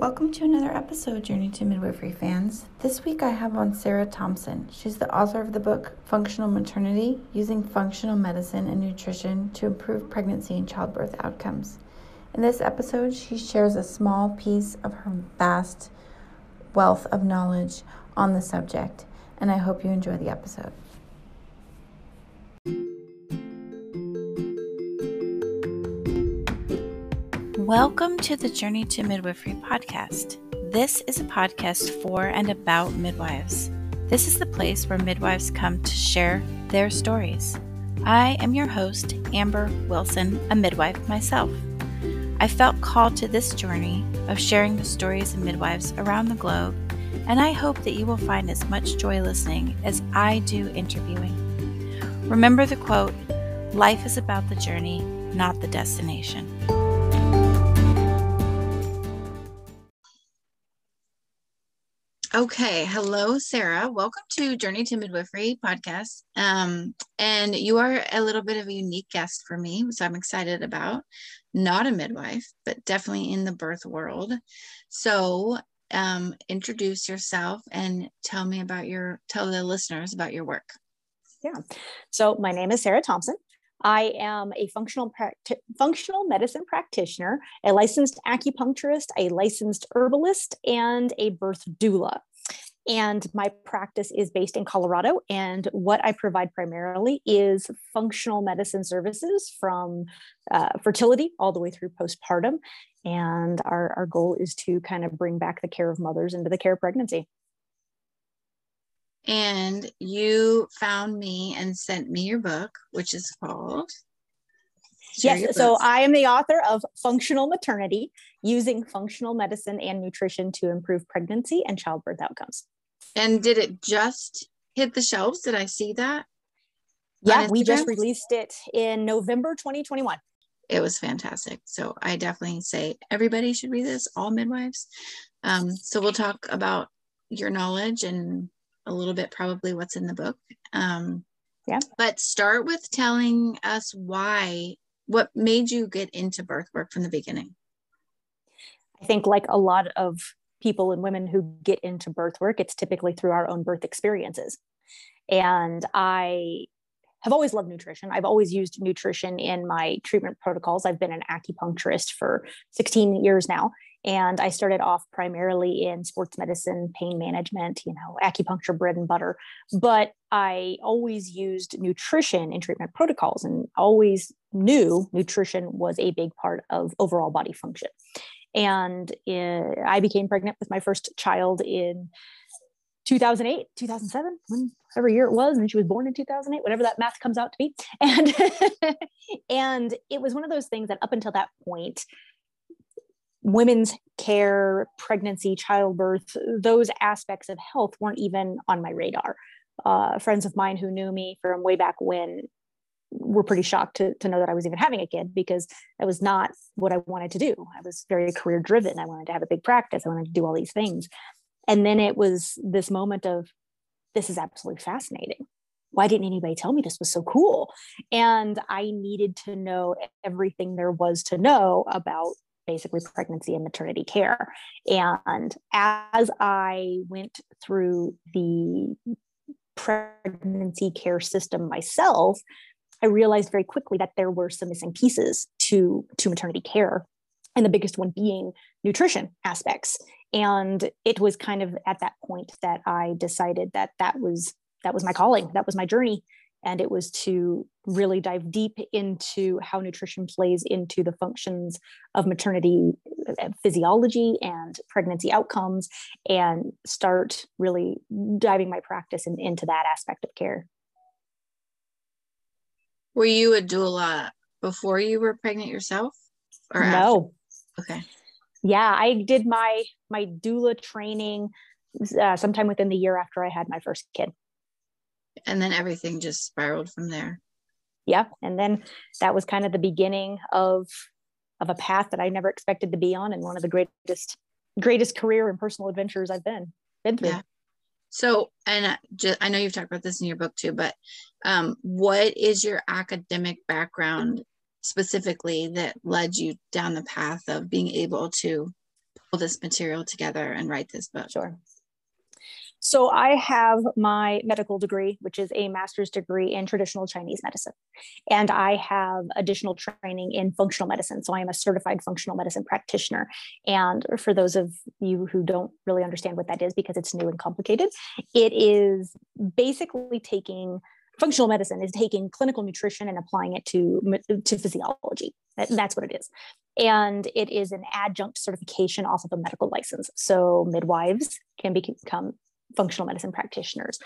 Welcome to another episode, Journey to Midwifery fans. This week I have on Sarah Thompson. She's the author of the book Functional Maternity Using Functional Medicine and Nutrition to Improve Pregnancy and Childbirth Outcomes. In this episode, she shares a small piece of her vast wealth of knowledge on the subject, and I hope you enjoy the episode. Welcome to the Journey to Midwifery podcast. This is a podcast for and about midwives. This is the place where midwives come to share their stories. I am your host, Amber Wilson, a midwife myself. I felt called to this journey of sharing the stories of midwives around the globe, and I hope that you will find as much joy listening as I do interviewing. Remember the quote Life is about the journey, not the destination. Okay, hello, Sarah. Welcome to Journey to Midwifery podcast. Um, and you are a little bit of a unique guest for me, which I'm excited about. Not a midwife, but definitely in the birth world. So, um, introduce yourself and tell me about your, tell the listeners about your work. Yeah. So, my name is Sarah Thompson. I am a functional functional medicine practitioner, a licensed acupuncturist, a licensed herbalist, and a birth doula. And my practice is based in Colorado. And what I provide primarily is functional medicine services from uh, fertility all the way through postpartum. And our, our goal is to kind of bring back the care of mothers into the care of pregnancy and you found me and sent me your book, which is called. Yes, so I am the author of Functional Maternity Using Functional Medicine and Nutrition to Improve Pregnancy and Childbirth Outcomes. And did it just hit the shelves? Did I see that? Yeah, we just released it in November 2021. It was fantastic. So I definitely say everybody should read this, all midwives. Um, so we'll talk about your knowledge and a little bit probably what's in the book. Um, yeah. But start with telling us why, what made you get into birth work from the beginning? I think, like a lot of people and women who get into birth work, it's typically through our own birth experiences. And I have always loved nutrition. I've always used nutrition in my treatment protocols. I've been an acupuncturist for 16 years now. And I started off primarily in sports medicine, pain management, you know, acupuncture, bread and butter. But I always used nutrition in treatment protocols and always knew nutrition was a big part of overall body function. And eh, I became pregnant with my first child in 2008, 2007, whatever year it was, and she was born in 2008, whatever that math comes out to be. And and it was one of those things that up until that point, women's care, pregnancy, childbirth, those aspects of health weren't even on my radar. Uh, friends of mine who knew me from way back when were pretty shocked to, to know that I was even having a kid because that was not what I wanted to do. I was very career driven. I wanted to have a big practice. I wanted to do all these things. And then it was this moment of, this is absolutely fascinating. Why didn't anybody tell me this was so cool? And I needed to know everything there was to know about basically pregnancy and maternity care. And as I went through the pregnancy care system myself, I realized very quickly that there were some missing pieces to, to maternity care. And the biggest one being nutrition aspects. And it was kind of at that point that I decided that that was that was my calling, that was my journey and it was to really dive deep into how nutrition plays into the functions of maternity uh, physiology and pregnancy outcomes and start really diving my practice in, into that aspect of care. Were you a doula before you were pregnant yourself or no. after? okay. Yeah i did my my doula training uh, sometime within the year after i had my first kid and then everything just spiraled from there yeah and then that was kind of the beginning of of a path that i never expected to be on and one of the greatest greatest career and personal adventures i've been been through yeah. so and just, i know you've talked about this in your book too but um, what is your academic background specifically that led you down the path of being able to pull this material together and write this book? Sure. So I have my medical degree, which is a master's degree in traditional Chinese medicine. And I have additional training in functional medicine. So I am a certified functional medicine practitioner. And for those of you who don't really understand what that is because it's new and complicated, it is basically taking functional medicine is taking clinical nutrition and applying it to to physiology that's what it is and it is an adjunct certification off of a medical license so midwives can become functional medicine practitioners,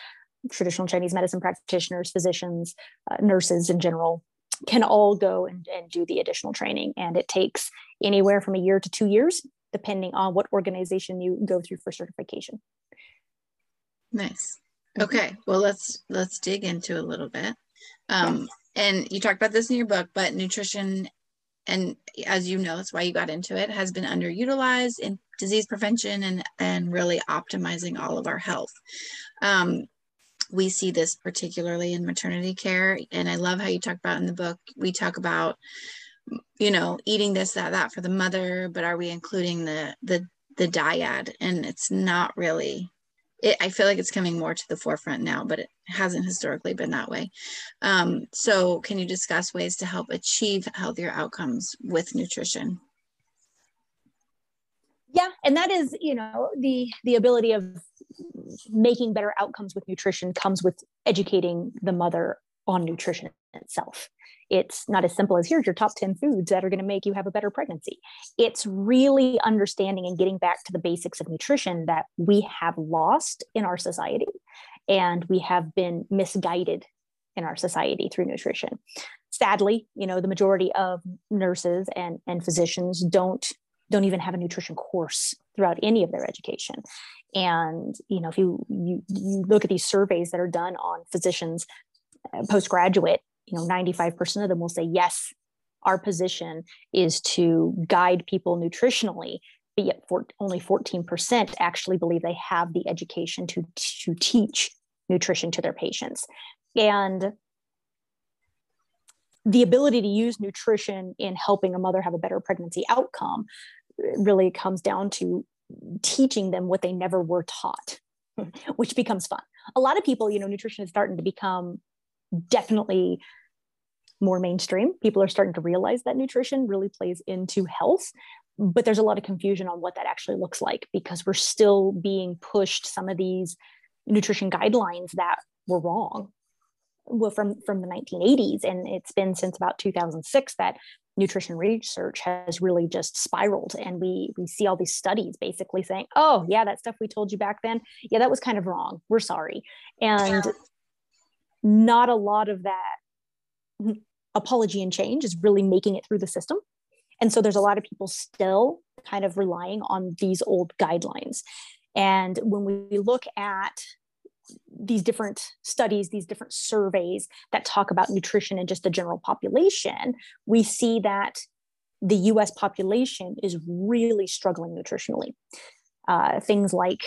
traditional Chinese medicine practitioners, physicians, uh, nurses in general can all go and, and do the additional training. And it takes anywhere from a year to two years, depending on what organization you go through for certification. Nice. Okay. Well, let's let's dig into a little bit. Um, and you talked about this in your book, but nutrition and as you know, that's why you got into it, has been underutilized in disease prevention and, and really optimizing all of our health. Um, we see this particularly in maternity care. And I love how you talk about in the book, we talk about, you know, eating this, that, that for the mother, but are we including the, the, the dyad? And it's not really it, I feel like it's coming more to the forefront now, but it hasn't historically been that way. Um, so, can you discuss ways to help achieve healthier outcomes with nutrition? Yeah, and that is, you know, the the ability of making better outcomes with nutrition comes with educating the mother on nutrition itself. It's not as simple as here's your top 10 foods that are going to make you have a better pregnancy. It's really understanding and getting back to the basics of nutrition that we have lost in our society and we have been misguided in our society through nutrition. Sadly, you know, the majority of nurses and, and physicians don't don't even have a nutrition course throughout any of their education. And you know if you you, you look at these surveys that are done on physicians uh, postgraduate you know 95% of them will say yes our position is to guide people nutritionally but yet for only 14% actually believe they have the education to to teach nutrition to their patients. And the ability to use nutrition in helping a mother have a better pregnancy outcome uh, really comes down to teaching them what they never were taught which becomes fun a lot of people you know nutrition is starting to become definitely more mainstream. People are starting to realize that nutrition really plays into health, but there's a lot of confusion on what that actually looks like because we're still being pushed some of these nutrition guidelines that were wrong well from from the 1980s and it's been since about 2006 that nutrition research has really just spiraled and we we see all these studies basically saying oh yeah that stuff we told you back then yeah that was kind of wrong we're sorry and not a lot of that apology and change is really making it through the system. And so there's a lot of people still kind of relying on these old guidelines. And when we look at these different studies, these different surveys that talk about nutrition and just the general population, we see that the US population is really struggling nutritionally. Uh, things like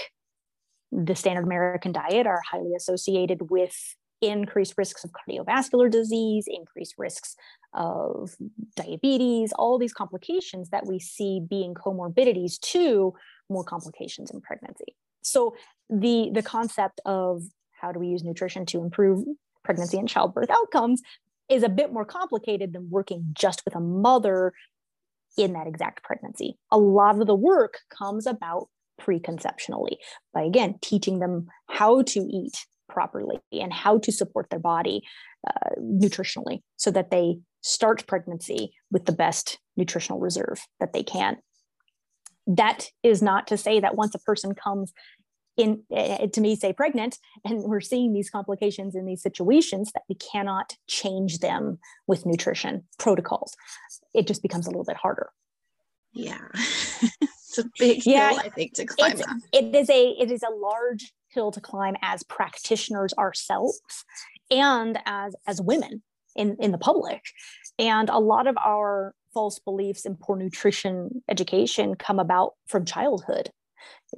the standard American diet are highly associated with increased risks of cardiovascular disease, increased risks of diabetes, all these complications that we see being comorbidities to more complications in pregnancy. So the the concept of how do we use nutrition to improve pregnancy and childbirth outcomes is a bit more complicated than working just with a mother in that exact pregnancy. A lot of the work comes about preconceptionally by again teaching them how to eat properly and how to support their body uh, nutritionally so that they start pregnancy with the best nutritional reserve that they can. That is not to say that once a person comes in uh, to me say pregnant and we're seeing these complications in these situations that we cannot change them with nutrition protocols. It just becomes a little bit harder. Yeah. It's a big yeah, hill i think to climb it is a it is a large hill to climb as practitioners ourselves and as as women in in the public. And a lot of our false beliefs in poor nutrition education come about from childhood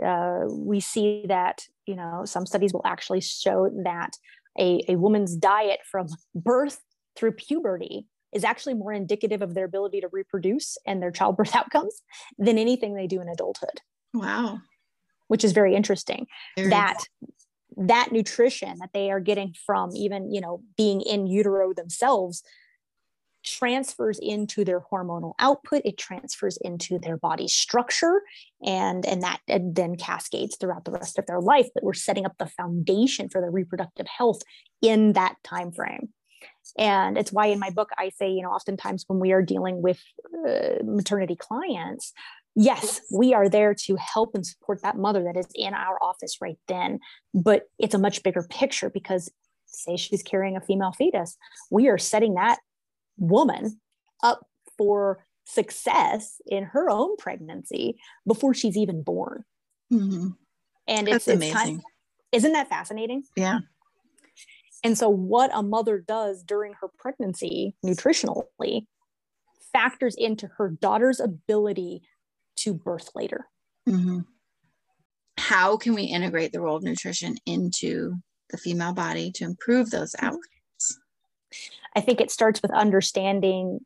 uh, we see that you know some studies will actually show that a, a woman's diet from birth through puberty is actually more indicative of their ability to reproduce and their childbirth outcomes than anything they do in adulthood Wow. Which is very interesting. Very that that nutrition that they are getting from even, you know, being in utero themselves transfers into their hormonal output it transfers into their body structure and and that and then cascades throughout the rest of their life but we're setting up the foundation for their reproductive health in that time frame and it's why in my book i say you know oftentimes when we are dealing with uh, maternity clients yes we are there to help and support that mother that is in our office right then but it's a much bigger picture because say she's carrying a female fetus we are setting that woman up for success in her own pregnancy before she's even born. Mm-hmm. And it's, That's amazing. It's kind of, isn't that fascinating? Yeah. And so, what a mother does during her pregnancy nutritionally factors into her daughter's ability to birth later. Mm-hmm. How can we integrate the role of nutrition into the female body to improve those outcomes? I think it starts with understanding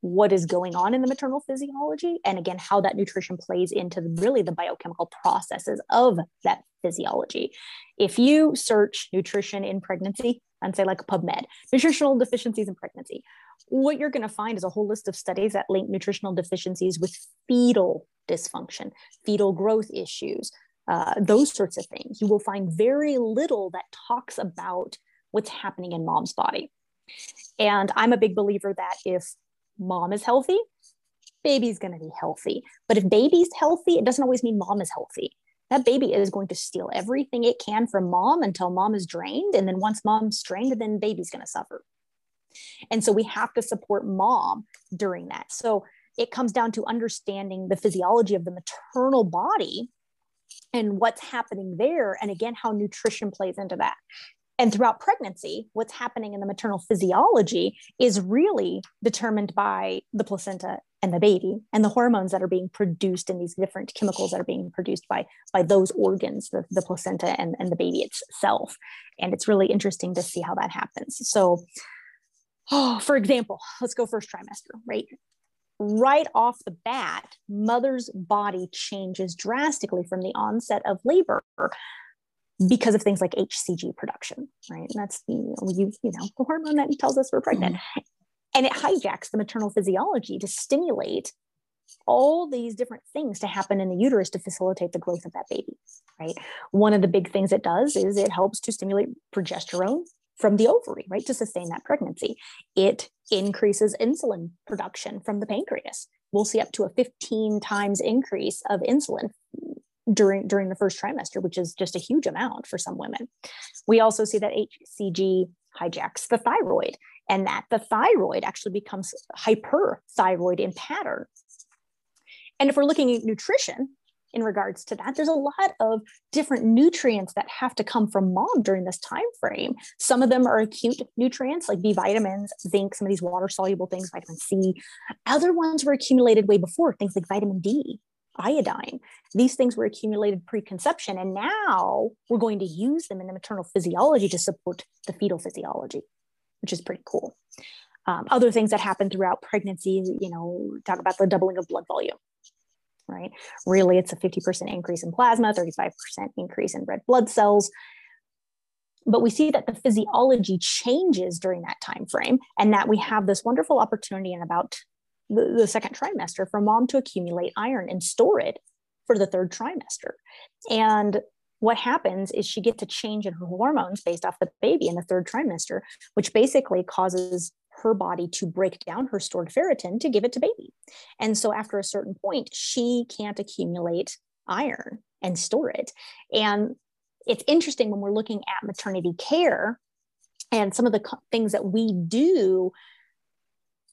what is going on in the maternal physiology and again how that nutrition plays into really the biochemical processes of that physiology. If you search nutrition in pregnancy and say like pubmed nutritional deficiencies in pregnancy what you're going to find is a whole list of studies that link nutritional deficiencies with fetal dysfunction fetal growth issues uh, those sorts of things. You will find very little that talks about what's happening in mom's body and I'm a big believer that if mom is healthy, baby's going to be healthy. But if baby's healthy, it doesn't always mean mom is healthy. That baby is going to steal everything it can from mom until mom is drained. And then once mom's drained, then baby's going to suffer. And so we have to support mom during that. So it comes down to understanding the physiology of the maternal body and what's happening there. And again, how nutrition plays into that and throughout pregnancy what's happening in the maternal physiology is really determined by the placenta and the baby and the hormones that are being produced and these different chemicals that are being produced by by those organs the, the placenta and, and the baby itself. And it's really interesting to see how that happens. So oh for example let's go first trimester right? Right off the bat mother's body changes drastically from the onset of labor because of things like HCG production, right? And that's you know, you, you know the hormone that tells us we're pregnant. Mm-hmm. And it hijacks the maternal physiology to stimulate all these different things to happen in the uterus to facilitate the growth of that baby, right? One of the big things it does is it helps to stimulate progesterone from the ovary, right, to sustain that pregnancy. It increases insulin production from the pancreas. We'll see up to a 15 times increase of insulin during during the first trimester, which is just a huge amount for some women. We also see that HCG hijacks the thyroid, and that the thyroid actually becomes hyperthyroid in pattern. And if we're looking at nutrition in regards to that, there's a lot of different nutrients that have to come from mom during this time frame. Some of them are acute nutrients like B vitamins, zinc, some of these water soluble things, vitamin C. Other ones were accumulated way before, things like vitamin D, iodine. These things were accumulated preconception, and now we're going to use them in the maternal physiology to support the fetal physiology, which is pretty cool. Um, other things that happen throughout pregnancy, you know, talk about the doubling of blood volume, right? Really, it's a 50% increase in plasma, 35% increase in red blood cells. But we see that the physiology changes during that time frame, and that we have this wonderful opportunity in about the, the second trimester for mom to accumulate iron and store it for the third trimester. And what happens is she gets a change in her hormones based off the baby in the third trimester, which basically causes her body to break down her stored ferritin to give it to baby. And so after a certain point, she can't accumulate iron and store it. And it's interesting when we're looking at maternity care and some of the co- things that we do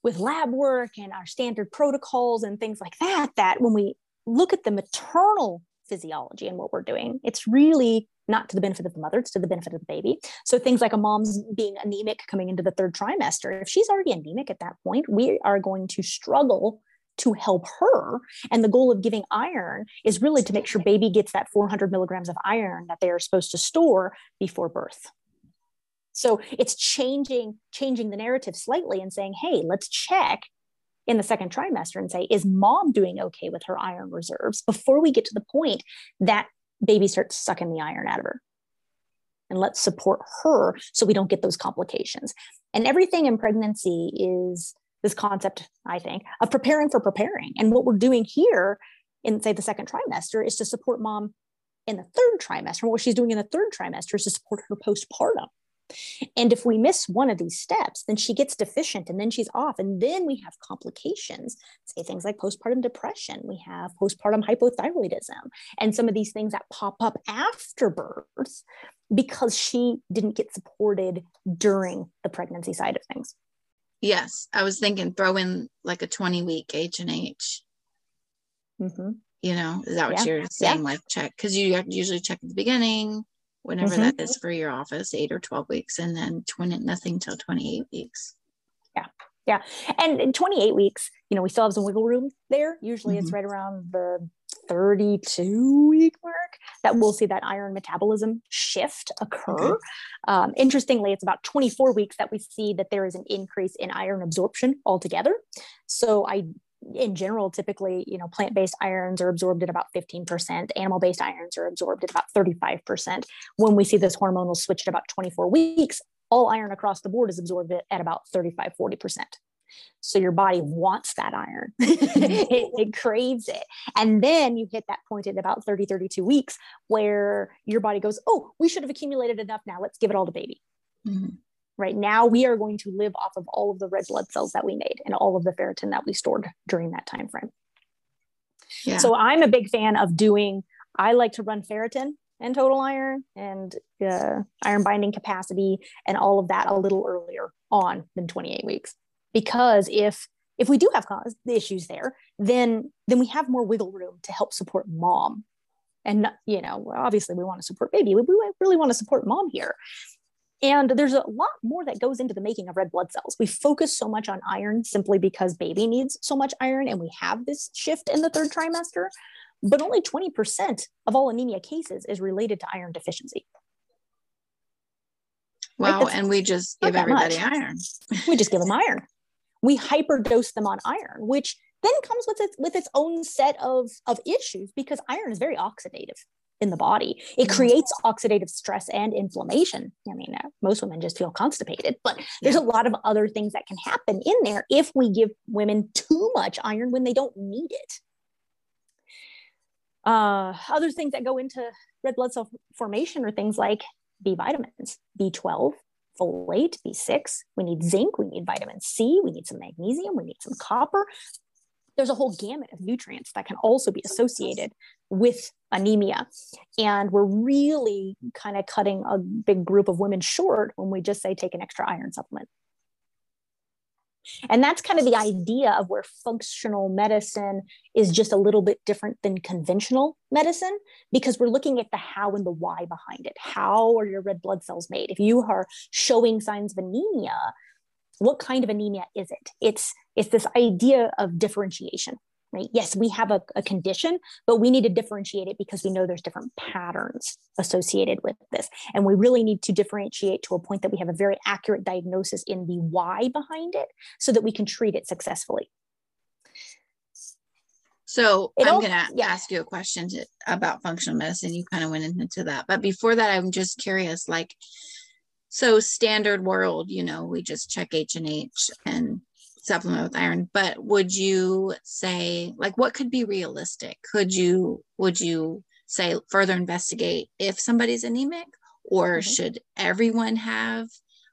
with lab work and our standard protocols and things like that that when we look at the maternal physiology and what we're doing it's really not to the benefit of the mother it's to the benefit of the baby. So things like a mom's being anemic coming into the third trimester if she's already anemic at that point we are going to struggle to help her. And the goal of giving iron is really to make sure baby gets that 400 milligrams of iron that they are supposed to store before birth so it's changing changing the narrative slightly and saying, hey, let's check in the second trimester and say, is mom doing okay with her iron reserves before we get to the point that baby starts sucking the iron out of her? And let's support her so we don't get those complications. And everything in pregnancy is this concept, I think, of preparing for preparing. And what we're doing here in, say, the second trimester is to support mom in the third trimester. What she's doing in the third trimester is to support her postpartum. And if we miss one of these steps, then she gets deficient and then she's off. And then we have complications, say things like postpartum depression, we have postpartum hypothyroidism, and some of these things that pop up after birth because she didn't get supported during the pregnancy side of things. Yes, I was thinking throw in like a 20 week H and H. Mm-hmm. You know, is that what yeah. you're saying? Yeah. Like check because you usually check at the beginning, whenever mm-hmm. that is for your office, eight or 12 weeks, and then 20, nothing till 28 weeks. Yeah. Yeah. And in 28 weeks, you know, we still have some wiggle room there. Usually mm-hmm. it's right around the 32 week mark that we'll see that iron metabolism shift occur. Okay. Um, interestingly, it's about 24 weeks that we see that there is an increase in iron absorption altogether. So I in general, typically, you know, plant-based irons are absorbed at about 15%, animal-based irons are absorbed at about 35%. When we see this hormonal switch at about 24 weeks, all iron across the board is absorbed at about 35, 40%. So your body wants that iron. it, it, craves it. And then you hit that point at about 30, 32 weeks where your body goes, oh, we should have accumulated enough now. Let's give it all to baby. Mm-hmm right now we are going to live off of all of the red blood cells that we made and all of the ferritin that we stored during that time frame. Yeah. so i'm a big fan of doing i like to run ferritin and total iron and uh, iron binding capacity and all of that a little earlier on than 28 weeks. Because if if we do have cause the issues there then then we have more wiggle room to help support mom. And you know obviously we want to support baby we, we really want to support mom here and there's a lot more that goes into the making of red blood cells. We focus so much on iron simply because baby needs so much iron, and we have this shift in the third trimester. But only 20% of all anemia cases is related to iron deficiency. Wow. Right? And we just give everybody much. iron. we just give them iron. We hyperdose them on iron, which then comes with its with its own set of, of issues because iron is very oxidative in the body. It mm-hmm. creates oxidative stress and inflammation. I mean, uh, most women just feel constipated, but there's a lot of other things that can happen in there if we give women too much iron when they don't need it. Uh, other things that go into red blood cell formation are things like B vitamins, B12, folate, B6. We need zinc, we need vitamin C, we need some magnesium, we need some copper. There's a whole gamut of nutrients that can also be associated with anemia. And we're really kind of cutting a big group of women short when we just say take an extra iron supplement. And that's kind of the idea of where functional medicine is just a little bit different than conventional medicine because we're looking at the how and the why behind it. How are your red blood cells made? If you are showing signs of anemia, what kind of anemia is it? It's it's this idea of differentiation right? Yes, we have a, a, condition, but we need to differentiate it because we know there's different patterns associated with this. And we really need to differentiate to a point that we have a very accurate diagnosis in the why behind it so that we can treat it successfully. So it I'm going to yeah. ask you a question to, about functional medicine. You kind of went into that. But before that, I'm just curious, like, so standard world, you know, we just check H and H and supplement with iron but would you say like what could be realistic could you would you say further investigate if somebody's anemic or mm-hmm. should everyone have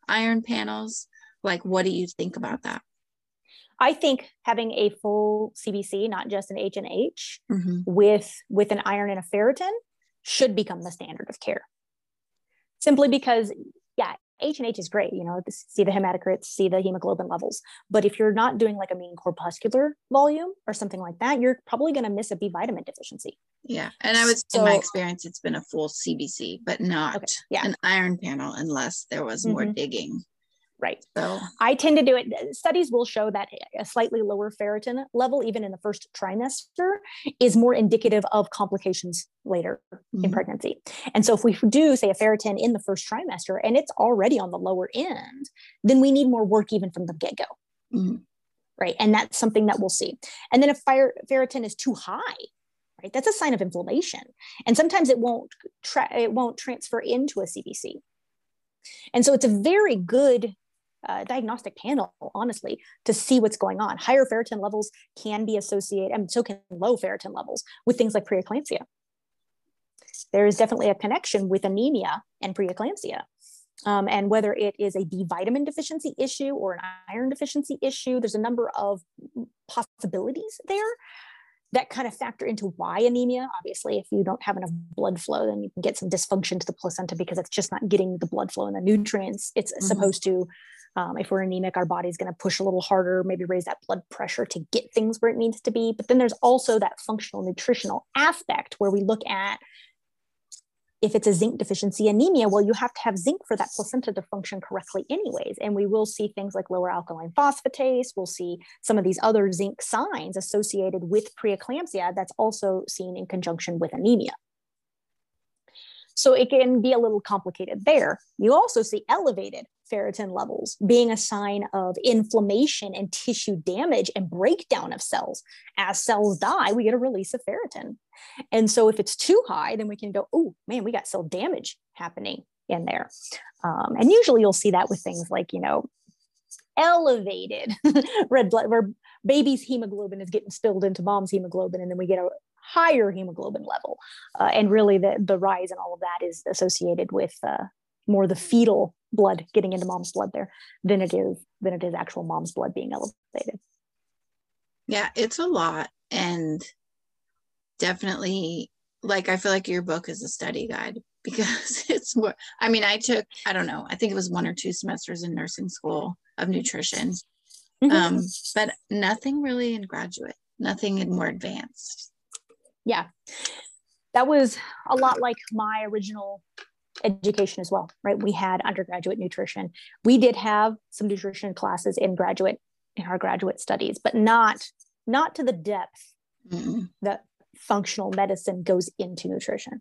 iron panels like what do you think about that I think having a full CBC, not just an H and H, mm-hmm. with with an iron and a ferritin, should become the standard of care. Simply because, yeah, H and H is great, you know, see the hematocrits, see the hemoglobin levels. But if you're not doing like a mean corpuscular volume or something like that, you're probably going to miss a B vitamin deficiency. Yeah. And I was, so, in my experience, it's been a full CBC, but not okay, yeah. an iron panel unless there was more mm-hmm. digging. Right. So I tend to do it. Studies will show that a slightly lower ferritin level, even in the first trimester, is more indicative of complications later mm-hmm. in pregnancy. And so if we do, say, a ferritin in the first trimester and it's already on the lower end, then we need more work even from the get go. Mm-hmm. right? And that's something that we'll see. And then if fire, ferritin is too high, right, that's a sign of inflammation. And sometimes it won't tra- it won't transfer into a CBC. And so it's a very good uh, diagnostic panel, honestly, to see what's going on. Higher ferritin levels can be associated, and so can low ferritin levels with things like preeclampsia. There is definitely a connection with anemia and preeclampsia. Um, and whether it is a B vitamin deficiency issue or an iron deficiency issue, there's a number of possibilities there that kind of factor into why anemia. Obviously, if you don't have enough blood flow, then you can get some dysfunction to the placenta because it's just not getting the blood flow and the nutrients it's mm-hmm. supposed to um, if we're anemic, our body's going to push a little harder, maybe raise that blood pressure to get things where it needs to be. But then there's also that functional nutritional aspect where we look at if it's a zinc deficiency anemia, well, you have to have zinc for that placenta to function correctly, anyways. And we will see things like lower alkaline phosphatase. We'll see some of these other zinc signs associated with preeclampsia that's also seen in conjunction with anemia. So it can be a little complicated there. You also see elevated ferritin levels being a sign of inflammation and tissue damage and breakdown of cells. As cells die, we get a release of ferritin. And so if it's too high, then we can go, oh man, we got cell damage happening in there. Um, and usually you'll see that with things like, you know, elevated red blood, where baby's hemoglobin is getting spilled into mom's hemoglobin, and then we get a higher hemoglobin level. Uh, and really, the, the rise and all of that is associated with uh, more the fetal blood getting into mom's blood there than it is than it is actual mom's blood being elevated. Yeah, it's a lot, and definitely, like I feel like your book is a study guide because it's more. I mean, I took I don't know, I think it was one or two semesters in nursing school of nutrition, mm-hmm. um, but nothing really in graduate, nothing in more advanced yeah, that was a lot like my original education as well, right? We had undergraduate nutrition. We did have some nutrition classes in graduate in our graduate studies, but not not to the depth mm-hmm. that functional medicine goes into nutrition.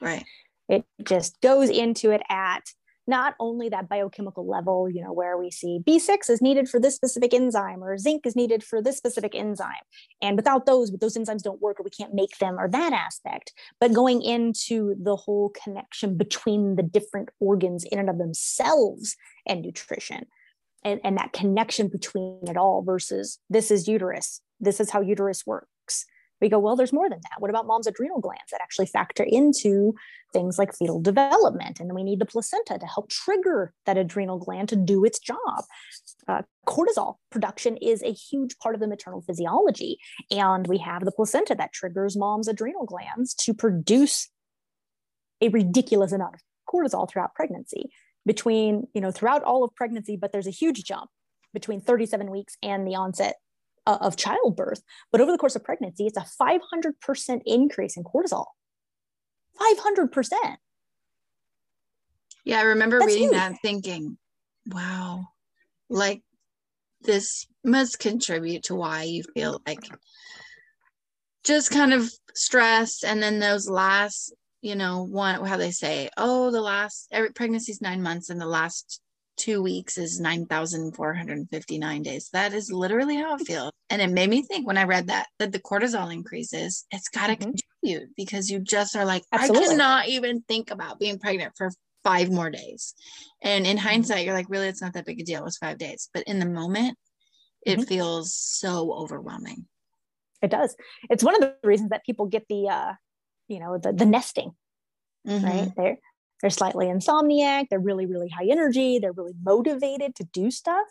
Right. It just goes into it at not only that biochemical level, you know, where we see B6 is needed for this specific enzyme or zinc is needed for this specific enzyme. And without those, those enzymes don't work or we can't make them or that aspect, but going into the whole connection between the different organs in and of themselves and nutrition. And, and that connection between it all versus this is uterus, this is how uterus works we go, well, there's more than that. What about mom's adrenal glands that actually factor into things like fetal development? And we need the placenta to help trigger that adrenal gland to do its job. Uh, cortisol production is a huge part of the maternal physiology. And we have the placenta that triggers mom's adrenal glands to produce a ridiculous amount of cortisol throughout pregnancy between, you know, throughout all of pregnancy, but there's a huge jump between 37 weeks and the onset uh, of childbirth. But over the course of pregnancy, it's a 500% increase in cortisol. 500%. Yeah, I remember That's reading huge. that thinking, wow, like this must contribute to why you feel like just kind of stressed. And then those last, you know, one, how they say, oh, the last, every pregnancy is nine months and the last two weeks is 9,459 days. That is literally how it feels. And it made me think when I read that, that the cortisol increases, it's got to mm-hmm. contribute because you just are like, Absolutely. I cannot even think about being pregnant for five more days. And in mm-hmm. hindsight, you're like, really, it's not that big a deal. It was five days. But in the moment, it mm-hmm. feels so overwhelming. It does. It's one of the reasons that people get the, uh, you know, the, the nesting, right? Mm-hmm. They're, they're slightly insomniac, they're really, really high energy, they're really motivated to do stuff.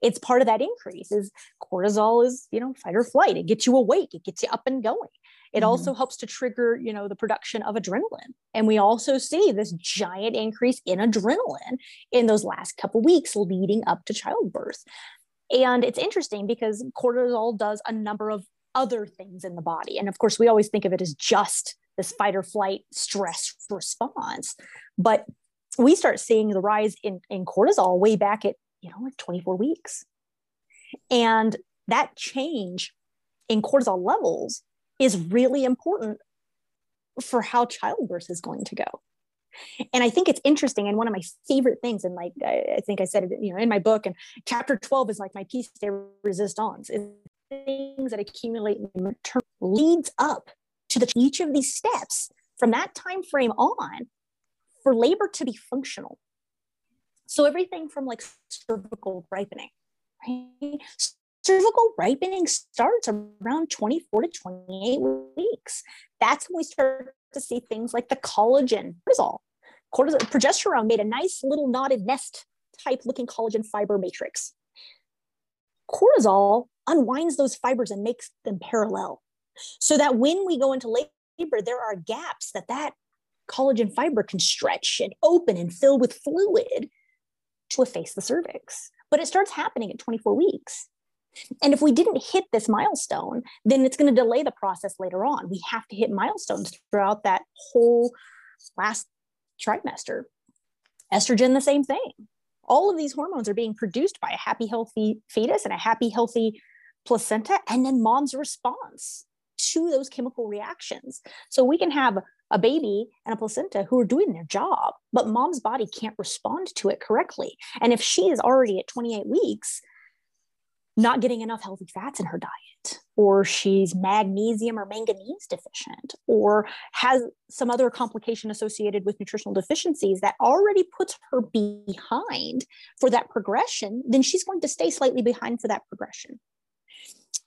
It's part of that increase is cortisol is, you know, fight or flight. It gets you awake, it gets you up and going. It mm-hmm. also helps to trigger, you know, the production of adrenaline. And we also see this giant increase in adrenaline in those last couple weeks leading up to childbirth. And it's interesting because cortisol does a number of other things in the body. And of course, we always think of it as just this fight or flight stress response. But we start seeing the rise in, in cortisol way back at, you know, like 24 weeks. And that change in cortisol levels is really important for how childbirth is going to go. And I think it's interesting. And one of my favorite things, and like I, think I said it, you know, in my book, and chapter 12 is like my piece de resistance, is things that accumulate leads up to the each of these steps from that time frame on for labor to be functional. So everything from like cervical ripening, right? Cervical ripening starts around 24 to 28 weeks. That's when we start to see things like the collagen, cortisol. cortisol. Progesterone made a nice little knotted nest type looking collagen fiber matrix. Cortisol unwinds those fibers and makes them parallel so that when we go into labor, there are gaps that that collagen fiber can stretch and open and fill with fluid to efface the cervix. But it starts happening at 24 weeks. And if we didn't hit this milestone, then it's going to delay the process later on. We have to hit milestones throughout that whole last trimester. Estrogen, the same thing. All of these hormones are being produced by a happy, healthy fetus and a happy, healthy placenta, and then mom's response to those chemical reactions. So we can have a baby and a placenta who are doing their job, but mom's body can't respond to it correctly. And if she is already at 28 weeks, not getting enough healthy fats in her diet, or she's magnesium or manganese deficient, or has some other complication associated with nutritional deficiencies that already puts her behind for that progression, then she's going to stay slightly behind for that progression.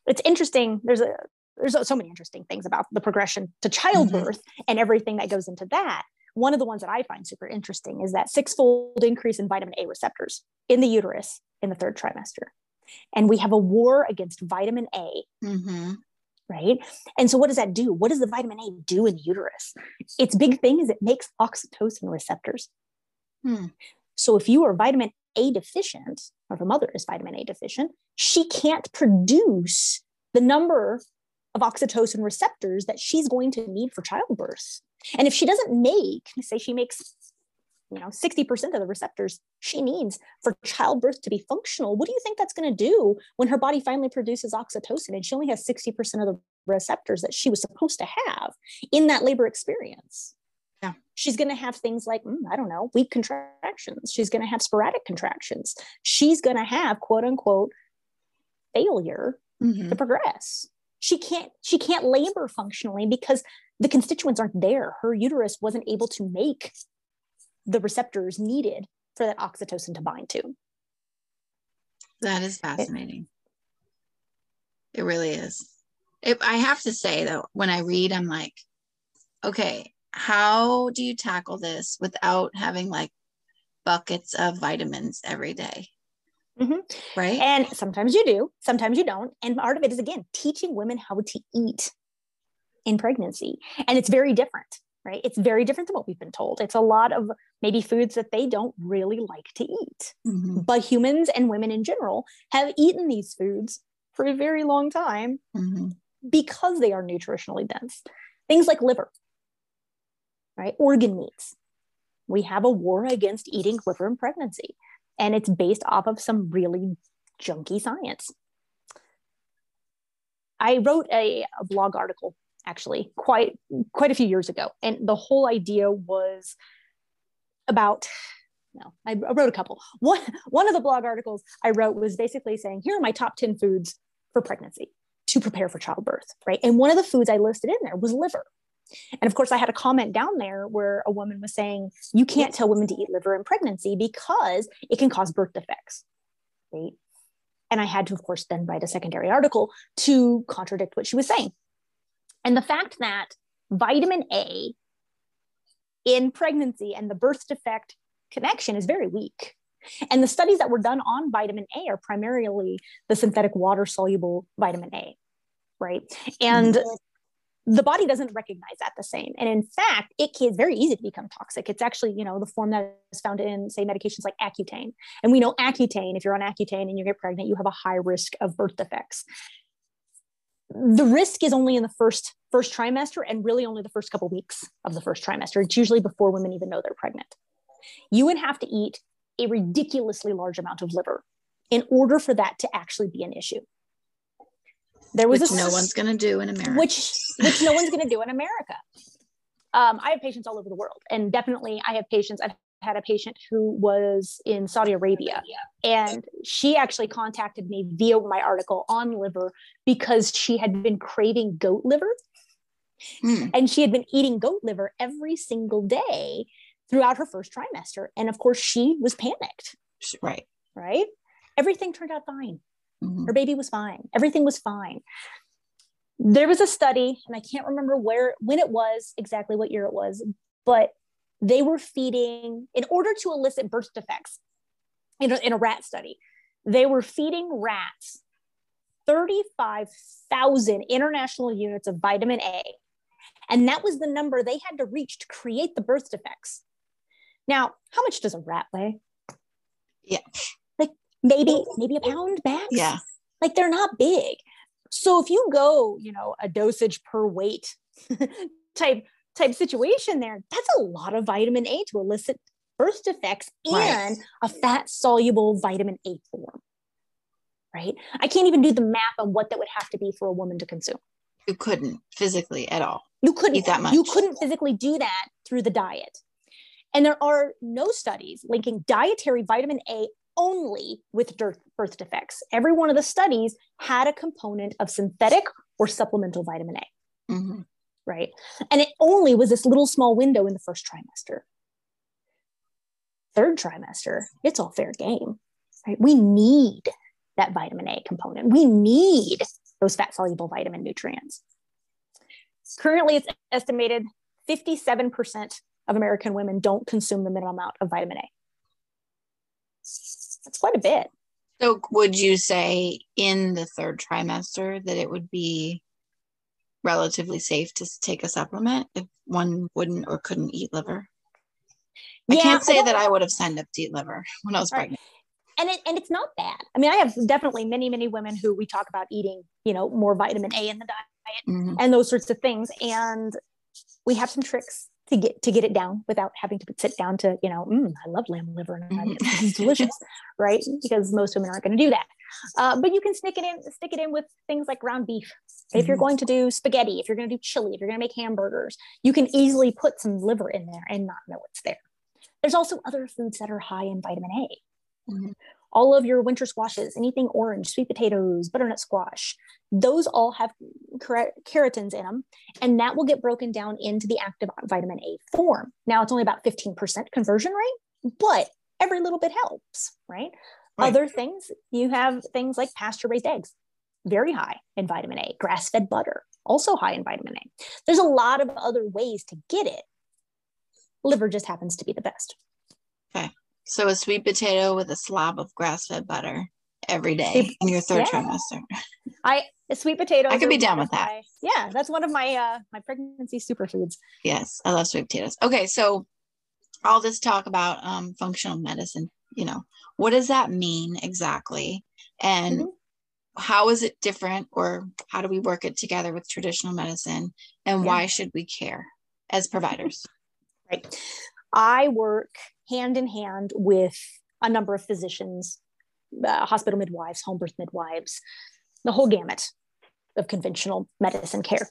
It's interesting. There's a there's so many interesting things about the progression to childbirth mm-hmm. and everything that goes into that. One of the ones that I find super interesting is that six-fold increase in vitamin A receptors in the uterus in the third trimester and we have a war against vitamin A. Mm-hmm. Right. And so, what does that do? What does the vitamin A do in the uterus? Its big thing is it makes oxytocin receptors. Hmm. So, if you are vitamin A deficient, or if a mother is vitamin A deficient, she can't produce the number of oxytocin receptors that she's going to need for childbirth. And if she doesn't make, say she makes you know 60% of the receptors she needs for childbirth to be functional what do you think that's going to do when her body finally produces oxytocin and she only has 60% of the receptors that she was supposed to have in that labor experience? Yeah. She's going to have things like mm, i don't know weak contractions. She's going to have sporadic contractions. She's going to have quote unquote failure mm-hmm. to progress she can't she can't labor functionally because the constituents aren't there her uterus wasn't able to make the receptors needed for that oxytocin to bind to. That is fascinating. It, it really is. It, I have to say though, when I read, I'm like, okay, how do you tackle this without having like buckets of vitamins every day? Mm-hmm. Right. And sometimes you do, sometimes you don't. And part of it is again teaching women how to eat in pregnancy. And it's very different right? It's very different than what we've been told. It's a lot of maybe foods that they don't really like to eat. Mm-hmm. But humans and women in general have eaten these foods for a very long time mm-hmm. because they are nutritionally dense. Things like liver, right? Organ meats. We have a war against eating liver in pregnancy, and it's based off of some really junky science. I wrote a, a blog article actually quite quite a few years ago and the whole idea was about no i wrote a couple. One one of the blog articles i wrote was basically saying here are my top 10 foods for pregnancy to prepare for childbirth right? And one of the foods i listed in there was liver and of course i had a comment down there where a woman was saying you can't tell women to eat liver in pregnancy because it can cause birth defects right and i had to of course then write a secondary article to contradict what she was saying and the fact that vitamin A in pregnancy and the birth defect connection is very weak. And the studies that were done on vitamin A are primarily the synthetic water soluble vitamin A, right? And mm-hmm. The body doesn't recognize that the same. And in fact, it is very easy to become toxic. It's actually, you know, the form that is found in, say, medications like Accutane. And we know Accutane, if you're on Accutane and you get pregnant, you have a high risk of birth defects the risk is only in the first first trimester and really only the first couple weeks of the first trimester it's usually before women even know they're pregnant you would have to eat a ridiculously large amount of liver in order for that to actually be an issue there was which a, no one's going to do in america which which no one's going to do in america um, I have patients all over the world, and definitely I have patients. I've had a patient who was in Saudi Arabia, and she actually contacted me via my article on liver because she had been craving goat liver. Mm. And she had been eating goat liver every single day throughout her first trimester. And of course, she was panicked. Right. Right. Everything turned out fine. Mm-hmm. Her baby was fine. Everything was fine. There was a study, and I can't remember where, when it was, exactly what year it was, but they were feeding, in order to elicit birth defects in a, in a rat study, they were feeding rats 35,000 international units of vitamin A. And that was the number they had to reach to create the birth defects. Now, how much does a rat weigh? Yeah. Maybe, maybe a pound max. Yeah. Like they're not big. So if you go, you know, a dosage per weight type type situation there, that's a lot of vitamin A to elicit birth defects right. and a fat soluble vitamin A form. Right? I can't even do the math on what that would have to be for a woman to consume. You couldn't physically at all. You couldn't eat that much. You couldn't physically do that through the diet. And there are no studies linking dietary vitamin A only with birth defects. Every one of the studies had a component of synthetic or supplemental vitamin A. Mm-hmm. Right. And it only was this little small window in the first trimester. Third trimester, it's all fair game. Right. We need that vitamin A component. We need those fat soluble vitamin nutrients. Currently, it's estimated 57% of American women don't consume the minimum amount of vitamin A. That's quite a bit. So, would you say in the third trimester that it would be relatively safe to take a supplement if one wouldn't or couldn't eat liver? Yeah, I can't say I that I would have signed up to eat liver when I was pregnant. Right. And it, and it's not bad. I mean, I have definitely many, many women who we talk about eating, you know, more vitamin A in the diet mm-hmm. and those sorts of things. And we have some tricks to get to get it down without having to sit down to you know mm, i love lamb liver and this is delicious right? Because most women aren't going to do that. Uh, but you can stick it in stick it in with things like ground beef. Mm-hmm. if you're mm-hmm. going to do spaghetti if you're going to do chili if you're going to make hamburgers you can easily put some liver in there and not know it's there. There's also other foods that are high in vitamin a. Mm-hmm all of your winter squashes, anything orange, sweet potatoes, butternut squash, those all have carotenes in them. And that will get broken down into the active vitamin A form. Now it's only about 15% conversion rate, but every little bit helps, right? right? Other things, you have things like pasture raised eggs, very high in vitamin A, grass fed butter, also high in vitamin A. There's a lot of other ways to get it. Liver just happens to be the best. Okay. So a sweet potato with a slab of grass-fed butter every day in your third yeah. trimester. I a sweet potato. I could be down with that. My, yeah, that's one of my uh my pregnancy superfoods. Yes, I love sweet potatoes. Okay, so all this talk about um functional medicine, you know, what does that mean exactly? And mm-hmm. how is it different or how do we work it together with traditional medicine and yeah. why should we care as providers? right. I work hand in hand with a number of physicians, uh, hospital midwives, home birth midwives, the whole gamut of conventional medicine care.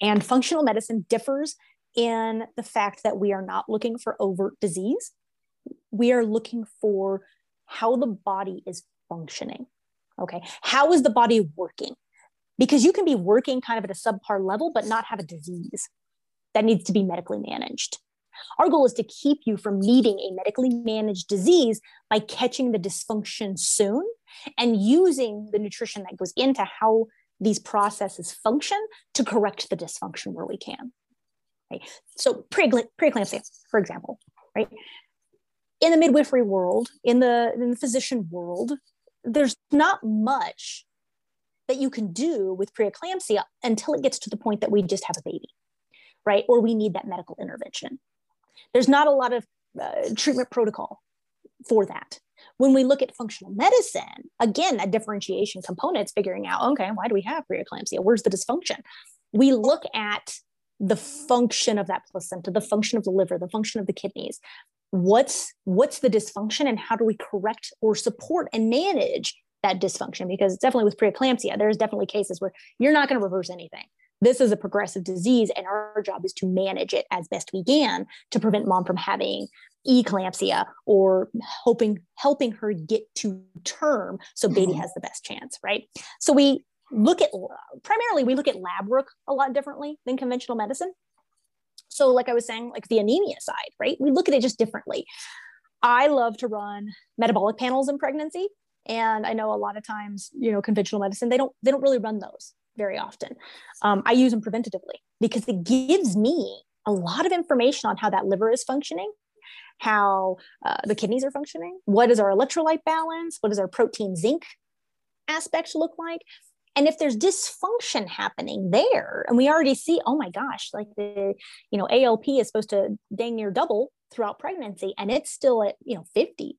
And functional medicine differs in the fact that we are not looking for overt disease. We are looking for how the body is functioning. Okay. How is the body working? Because you can be working kind of at a subpar level, but not have a disease that needs to be medically managed. Our goal is to keep you from needing a medically managed disease by catching the dysfunction soon and using the nutrition that goes into how these processes function to correct the dysfunction where we can. Right? So preeclampsia, for example, right? In the midwifery world, in the, in the physician world, there's not much that you can do with preeclampsia until it gets to the point that we just have a baby, right? Or we need that medical intervention. There's not a lot of uh, treatment protocol for that. When we look at functional medicine, again, that differentiation component is figuring out, okay, why do we have preeclampsia? Where's the dysfunction? We look at the function of that placenta, the function of the liver, the function of the kidneys. What's what's the dysfunction and how do we correct or support and manage that dysfunction? Because definitely with preeclampsia, there's definitely cases where you're not going to reverse anything This is a progressive disease, and our job is to manage it as best we can to prevent mom from having eclampsia or hoping helping her get to term so baby mm-hmm. has the best chance right? So we look at primarily we look at lab work a lot differently than conventional medicine. So like i was saying like the anemia side right? We look at it just differently. I love to run metabolic panels in pregnancy and i know a lot of times you know conventional medicine they don't they don't really run those very often. Um, i use them preventatively because it gives me a lot of information on how that liver is functioning how uh, the kidneys are functioning what is our electrolyte balance what does our protein zinc aspect look like and if there's dysfunction happening there and we already see oh my gosh like the you know alp is supposed to dang near double throughout pregnancy and it's still at you know 50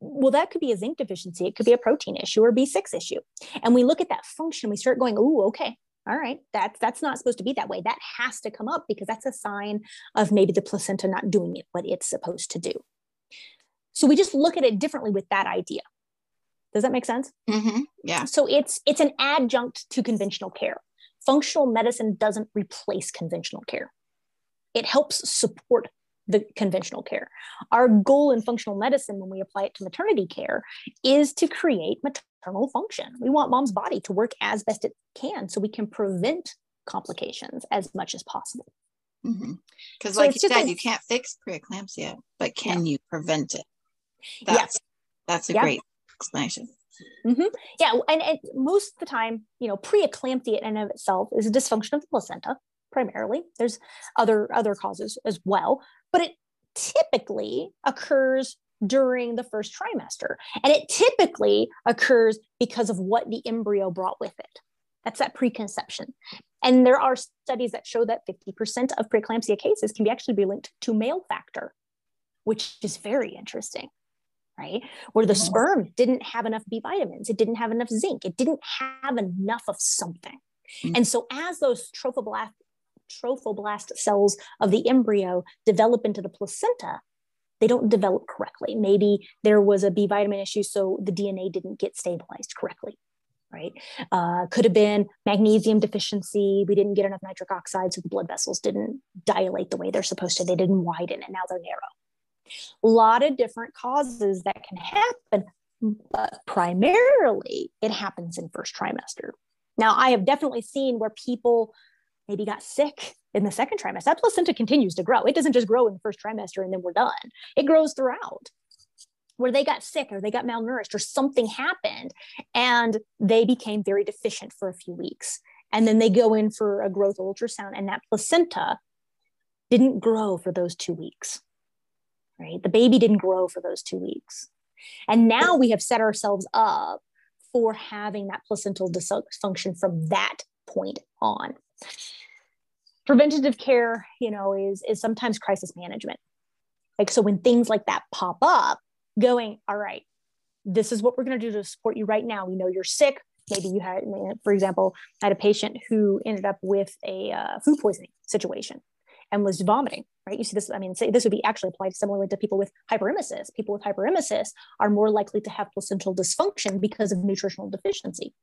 well that could be a zinc deficiency. It could be a protein issue or b6 issue. And we look at that function we start going oh okay all right that's that's not supposed to be that way. That has to come up because that's a sign of maybe the placenta not doing it what it's supposed to do. So we just look at it differently with that idea. Does that make sense? Mm-hmm. yeah. So it's it's an adjunct to conventional care. Functional medicine doesn't replace conventional care. It helps support the conventional care. Our goal in functional medicine, when we apply it to maternity care, is to create maternal function. We want mom's body to work as best it can so we can prevent complications as much as possible. Because, mm-hmm. so like you said, a, you can't fix preeclampsia, but can yeah. you prevent it? That's, yeah. that's a yeah. great explanation. Mm-hmm. Yeah, and, and, most of the time, you know, preeclampsia in and of itself is a dysfunction of the placenta primarily. There's other other causes as well, but it typically occurs during the first trimester. And it typically occurs because of what the embryo brought with it. That's that preconception. And there are studies that show that 50% of preeclampsia cases can be actually be linked to male factor, which is very interesting, right? Where the sperm didn't have enough B vitamins, it didn't have enough zinc, it didn't have enough of something. Mm-hmm. And so as those trophoblast trophoblast cells of the embryo develop into the placenta, they don't develop correctly. Maybe there was a B vitamin issue, so the DNA didn't get stabilized correctly, right? Uh, could have been magnesium deficiency. We didn't get enough nitric oxide, so the blood vessels didn't dilate the way they're supposed to. They didn't widen, and now they're narrow. A lot of different causes that can happen, but primarily it happens in first trimester. Now, I have definitely seen where people maybe got sick in the second trimester. That placenta continues to grow. It doesn't just grow in the first trimester and then we're done. It grows throughout. Where they got sick or they got malnourished or something happened and they became very deficient for a few weeks. And then they go in for a growth ultrasound and that placenta didn't grow for those two weeks, right? The baby didn't grow for those two weeks. And now we have set ourselves up for having that placental dysfunction from that point on preventative care you know is is sometimes crisis management. Like so when things like that pop up going all right this is what we're going to do to support you right now. We know you're sick. Maybe you had for example I had a patient who ended up with a uh, food poisoning situation and was vomiting right? You see this i mean this would be actually applied similarly to people with hyperemesis. People with hyperemesis are more likely to have placental dysfunction because of nutritional deficiency.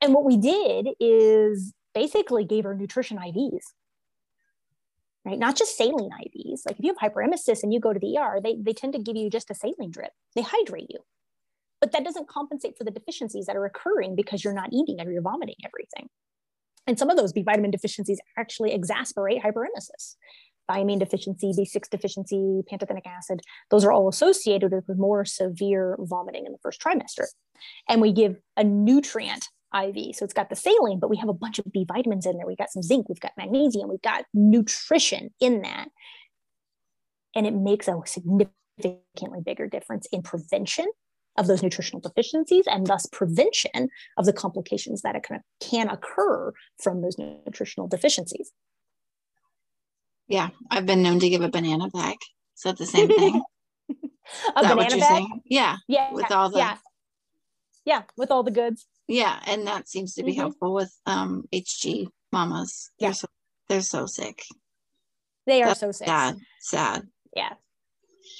And what we did is basically gave her nutrition IVs, right? Not just saline IVs. Like if you have hyperemesis and you go to the ER, they, they tend to give you just a saline drip. They hydrate you. But that doesn't compensate for the deficiencies that are occurring because you're not eating and you're vomiting everything. And some of those B vitamin deficiencies actually exacerbate hyperemesis. Thiamine deficiency, B6 deficiency, pantothenic acid, those are all associated with more severe vomiting in the first trimester. And we give a nutrient IV. So it's got the saline, but we have a bunch of B vitamins in there. We've got some zinc, we've got magnesium, we've got nutrition in that. And it makes a significantly bigger difference in prevention of those nutritional deficiencies and thus prevention of the complications that can occur from those nutritional deficiencies. Yeah, I've been known to give a banana bag. So the same thing. a banana bag? Saying? Yeah. Yeah. With all the yeah. yeah, with all the goods yeah and that seems to be mm-hmm. helpful with um hg mamas. Yeah. they're so they're so sick. They are That's so sick. sad sad. Yeah.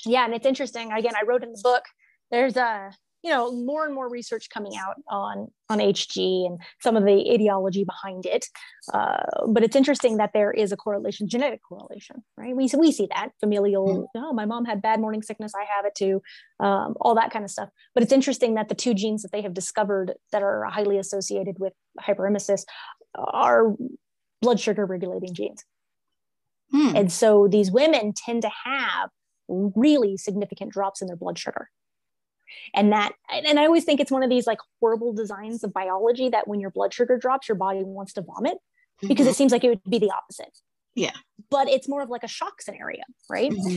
Yeah and it's interesting. Again i wrote in the book there's a you know more and more research coming out on on hg and some of the etiology behind it. Uh, but it's interesting that there is a correlation genetic correlation right? We, we see that familial mm-hmm. oh my mom had bad morning sickness i have it too um, all that kind of stuff. But it's interesting that the two genes that they have discovered that are highly associated with hyperemesis are blood sugar regulating genes. Hmm. and so these women tend to have really significant drops in their blood sugar and that and i always think it's one of these like horrible designs of biology that when your blood sugar drops your body wants to vomit because mm-hmm. it seems like it would be the opposite yeah but it's more of like a shock scenario right mm-hmm.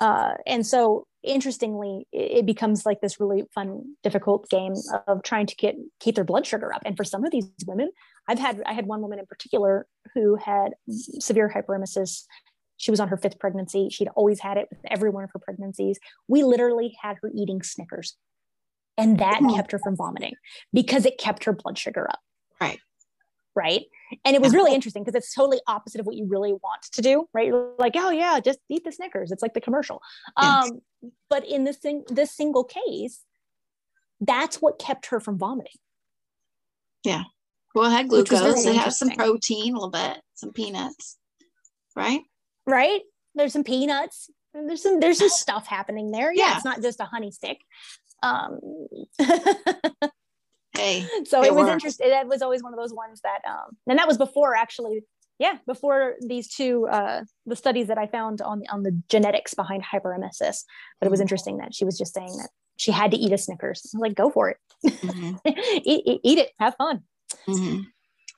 uh, and so interestingly it, it becomes like this really fun difficult game of trying to get keep their blood sugar up and for some of these women i've had i had one woman in particular who had severe hyperemesis she was on her fifth pregnancy. She'd always had it with every one of her pregnancies. We literally had her eating Snickers. And that kept her from vomiting because it kept her blood sugar up. Right. Right. And it was really interesting because it's totally opposite of what you really want to do. Right. You're like, oh yeah, just eat the Snickers. It's like the commercial. Yes. Um, but in this thing, this single case, that's what kept her from vomiting. Yeah. Well, it had glucose, it has some protein, a little bit, some peanuts, right? Right? There's some peanuts. There's some there's some stuff happening there. Yeah, yeah. it's not just a honey stick. Um, hey, so it, it was interesting. That was always one of those ones that, um, and that was before actually. Yeah, before these two, uh, the studies that I found on on the genetics behind hyperemesis. But it was mm-hmm. interesting that she was just saying that she had to eat a Snickers. Like, go for it, mm-hmm. eat, eat, eat, it, have fun. Mm-hmm.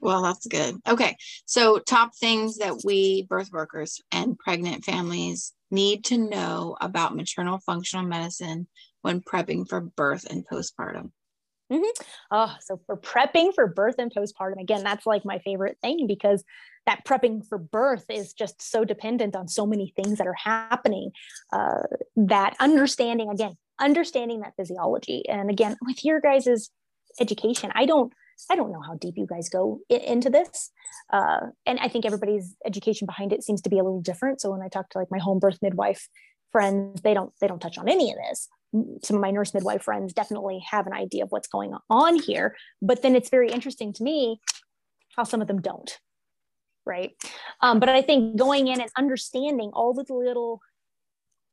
Well, that's good. Okay. So, top things that we birth workers and pregnant families need to know about maternal functional medicine when prepping for birth and postpartum. Mm-hmm. Oh, so for prepping for birth and postpartum, again, that's like my favorite thing because that prepping for birth is just so dependent on so many things that are happening. Uh, that understanding, again, understanding that physiology. And again, with your guys's education, I don't I don't know how deep you guys go into this. Uh, and I think everybody's education behind it seems to be a little different. So when I talk to like my home birth midwife friends, they don't they don't touch on any of this. Some of my nurse midwife friends definitely have an idea of what's going on here, but then it's very interesting to me how some of them don't. Right. Um, but I think going in and understanding all the little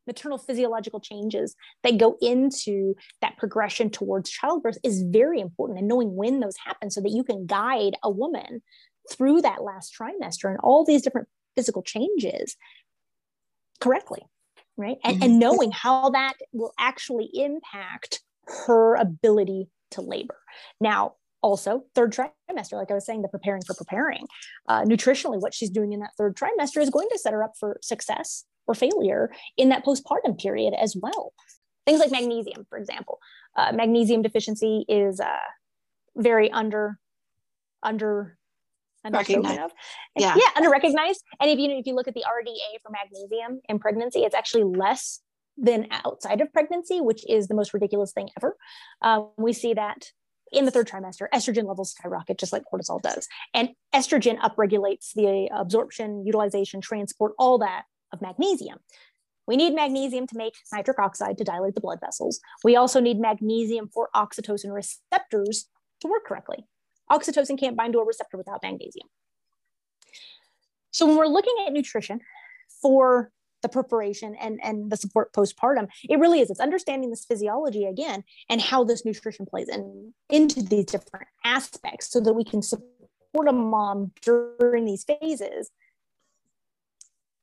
maternal physiological changes that go into that progression towards childbirth is very important and knowing when those happen so that you can guide a woman through that last trimester and all these different physical changes correctly right? And, mm-hmm. and knowing how that will actually impact her ability to labor. Now also third trimester like i was saying the preparing for preparing. Uh, nutritionally what she's doing in that third trimester is going to set her up for success or failure in that postpartum period as well. Things like magnesium, for example. Uh, magnesium deficiency is uh, very under under recognized. Yeah. yeah, under recognized. And if you if you look at the RDA for magnesium in pregnancy, it's actually less than outside of pregnancy, which is the most ridiculous thing ever. Um, we see that in the third trimester, estrogen levels skyrocket just like cortisol does. And estrogen upregulates the absorption, utilization, transport, all that of magnesium. We need magnesium to make nitric oxide to dilate the blood vessels. We also need magnesium for oxytocin receptors to work correctly. Oxytocin can't bind to a receptor without magnesium. So when we're looking at nutrition for the preparation and, and the support postpartum, it really is. It's understanding this physiology again and how this nutrition plays in, into these different aspects so that we can support a mom during these phases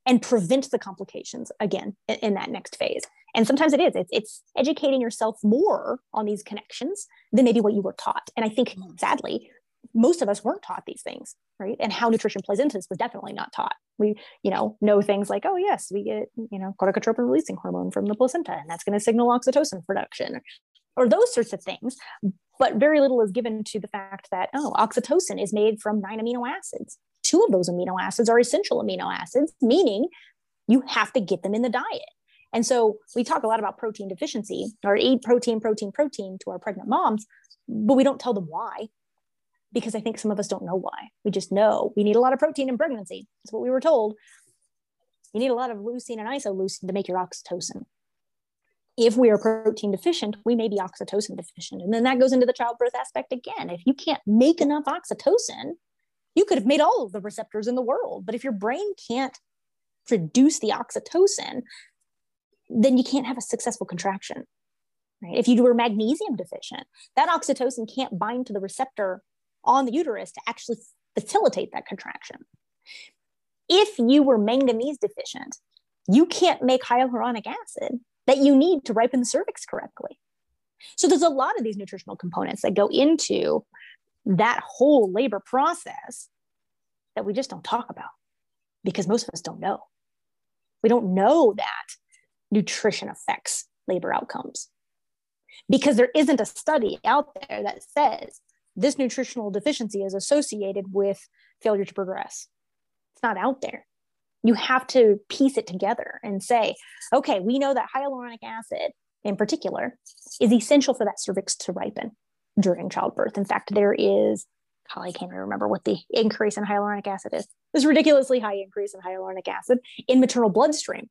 and prevent the complications again in, in, that next phase. And sometimes it is, it's, it's educating yourself more on these connections than maybe what you were taught. And I think mm-hmm. sadly, most of us weren't taught these things, right? And how nutrition plays into this was definitely not taught. We, you know, know things like, oh yes, we get, you know, corticotropin releasing hormone from the placenta, and that's going to signal oxytocin production, or those sorts of things. But very little is given to the fact that, oh, oxytocin is made from nine amino acids two of those amino acids are essential amino acids, meaning you have to get them in the diet. And so we talk a lot about protein deficiency or eat protein, protein, protein to our pregnant moms, but we don't tell them why because I think some of us don't know why. We just know we need a lot of protein in pregnancy. That's what we were told. You need a lot of leucine and isoleucine to make your oxytocin. if we are protein deficient, we may be oxytocin deficient. And then that goes into the childbirth aspect again. If you can't make enough oxytocin, you could have made all of the receptors in the world. But if your brain can't produce the oxytocin, then you can't have a successful contraction. Right? If you were magnesium deficient, that oxytocin can't bind to the receptor on the uterus to actually facilitate that contraction. If you were manganese deficient, you can't make hyaluronic acid that you need to ripen the cervix correctly. So there's a lot of these nutritional components that go into that whole labor process that we just don't talk about because most of us don't know. We don't know that nutrition affects labor outcomes because there isn't a study out there that says this nutritional deficiency is associated with failure to progress. It's not out there. You have to piece it together and say, okay, we know that hyaluronic acid in particular is essential for that cervix to ripen during childbirth. In fact, there is, oh, I can't even remember what the increase in hyaluronic acid is. This ridiculously high increase in hyaluronic acid in maternal bloodstream,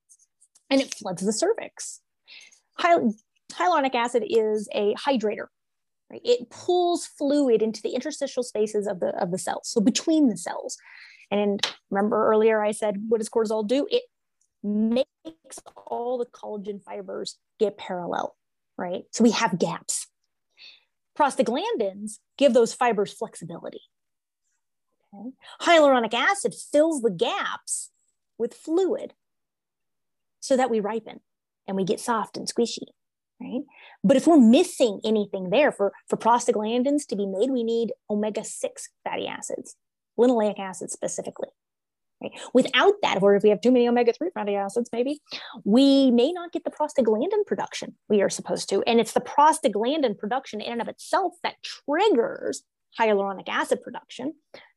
and it floods the cervix. Hy- hyaluronic acid is a hydrator. Right? It pulls fluid into the interstitial spaces of the of the cells, so between the cells. And remember earlier I said, what does cortisol do? It makes all the collagen fibers get parallel, right? So we have gaps. Prostaglandins give those fibers flexibility. Okay. Hyaluronic acid fills the gaps with fluid so that we ripen and we get soft and squishy, right? But if we're missing anything there for, for prostaglandins to be made, we need omega 6 fatty acids, linoleic acid specifically. Right? Without that, or if we have too many omega 3 fatty acids, maybe we may not get the prostaglandin production we are supposed to. And it's the prostaglandin production in and of itself that triggers hyaluronic acid production.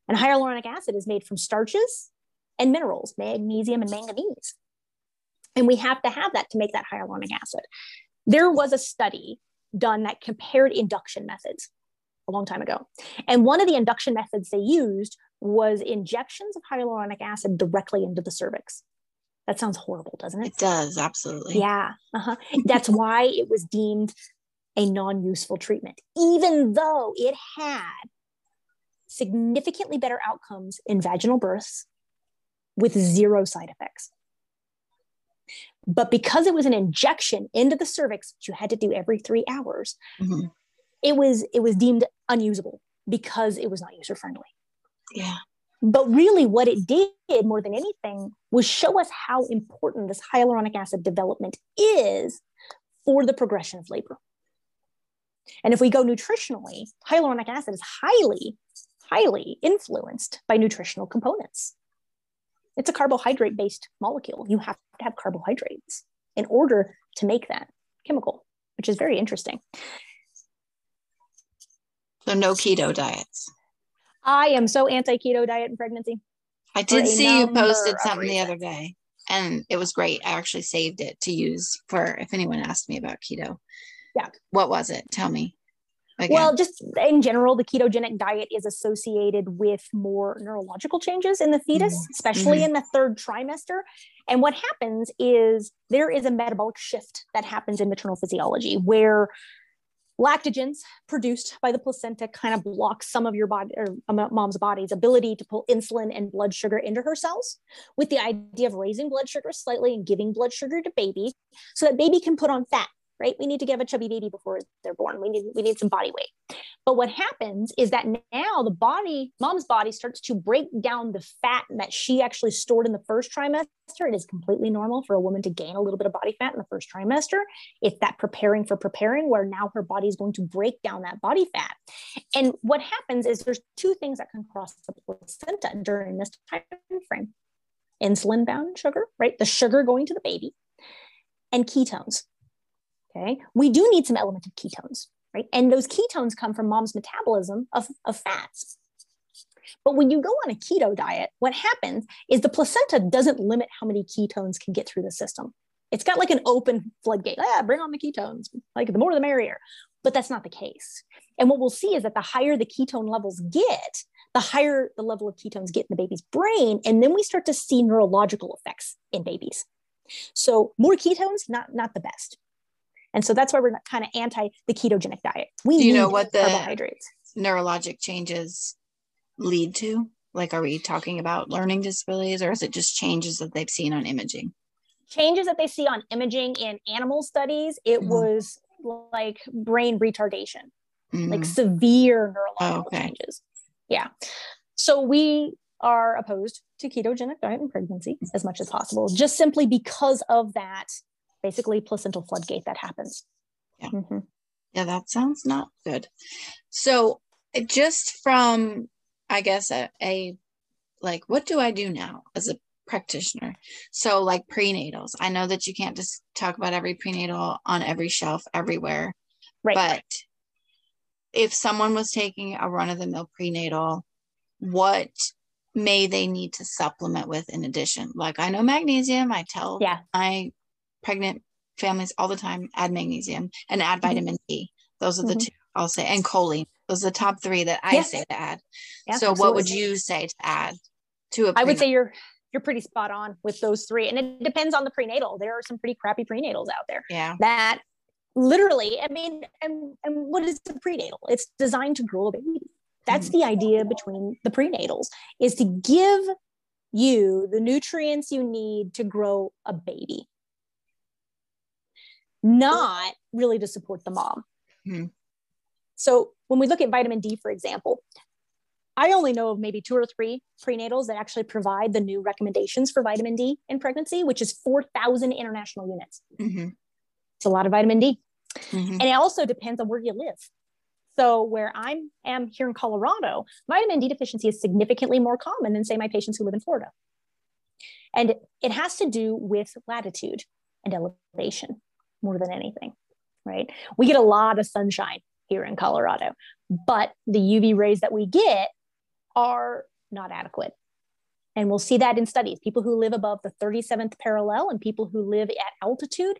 And hyaluronic acid is made from starches and minerals, magnesium and manganese. And we have to have that to make that hyaluronic acid. There was a study done that compared induction methods a long time ago. And one of the induction methods they used was injections of hyaluronic acid directly into the cervix. That sounds horrible, doesn't it? It does, absolutely. Yeah. Uh-huh. That's why it was deemed a non useful treatment, even though it had significantly better outcomes in vaginal births with zero side effects. But because it was an injection into the cervix, which you had to do every three hours, mm-hmm. it was it was deemed unusable because it was not user friendly. Yeah. But really, what it did more than anything was show us how important this hyaluronic acid development is for the progression of labor. And if we go nutritionally, hyaluronic acid is highly, highly influenced by nutritional components. It's a carbohydrate based molecule. You have to have carbohydrates in order to make that chemical, which is very interesting. So, no keto diets. I am so anti keto diet in pregnancy. I did see you posted something the other day and it was great. I actually saved it to use for if anyone asked me about keto. Yeah. What was it? Tell me. Again. Well, just in general, the ketogenic diet is associated with more neurological changes in the fetus, mm-hmm. especially mm-hmm. in the third trimester. And what happens is there is a metabolic shift that happens in maternal physiology where lactogens produced by the placenta kind of block some of your body or um, mom's body's ability to pull insulin and blood sugar into her cells with the idea of raising blood sugar slightly and giving blood sugar to baby so that baby can put on fat right? We need to give a chubby baby before they're born. We need we need some body weight. But what happens is that now the body, mom's body starts to break down the fat that she actually stored in the first trimester. It is completely normal for a woman to gain a little bit of body fat in the first trimester. It's that preparing for preparing where now her body is going to break down that body fat. And what happens is there's two things that can cross the placenta during this time frame. Insulin bound sugar, right? The sugar going to the baby and ketones Okay. We do need some element of ketones, right? And those ketones come from mom's metabolism of, of fats. But when you go on a keto diet, what happens is the placenta doesn't limit how many ketones can get through the system. It's got like an open floodgate. Yeah, bring on the ketones. Like the more the merrier. But that's not the case. And what we'll see is that the higher the ketone levels get, the higher the level of ketones get in the baby's brain. And then we start to see neurological effects in babies. So more ketones, not, not the best. And so that's why we're kind of anti the ketogenic diet. We Do you need know what the- carbohydrates. Neurologic changes lead to? Like, are we talking about learning disabilities or is it just changes that they've seen on imaging? Changes that they see on imaging in animal studies, it Mhm. was like brain retardation, like Mhm. severe neurological Oh, okay. changes. Yeah. So we are opposed to ketogenic diet in pregnancy as much as possible, just simply because of that basically placental floodgate that happens. Yeah. Mhm. Yeah, that sounds not good. So, just from, I guess, a, a like, what do I do now as a practitioner? So, like prenatals, I know that you can't just talk about every prenatal on every shelf everywhere, Right. but if someone was taking a run of the mill prenatal, what may they need to supplement with in addition? Like, I know magnesium, I tell yeah. my pregnant families all the time add magnesium and add Mhm. vitamin D. Those are the Mhm. two I'll say, and choline. Those are the top three that I Yeah. say to add. So, what would you say to add to a? I would say you're you're pretty spot on with those three. And it depends on the prenatal. There are some pretty crappy prenatals out there yeah, that literally, I mean, and and what is the prenatal? It's designed to grow a baby. That's Mm-hmm. the idea between the prenatals is to give you the nutrients you need to grow a baby. Not really to support the mom. Mhm. So when we look at vitamin D, for example, I only know of maybe two or three prenatals that actually provide the new recommendations for vitamin D in pregnancy, which is 4,000 international units. hmm It's a lot of vitamin D. hmm And it also depends on where you live. So where I am here in Colorado, vitamin D deficiency is significantly more common than say my patients who live in Florida. And it has to do with latitude and elevation more than anything, right? We get a lot of sunshine here in Colorado, but the UV rays that we get are not adequate. And we'll see that in studies. People who live above the 37th parallel and people who live at altitude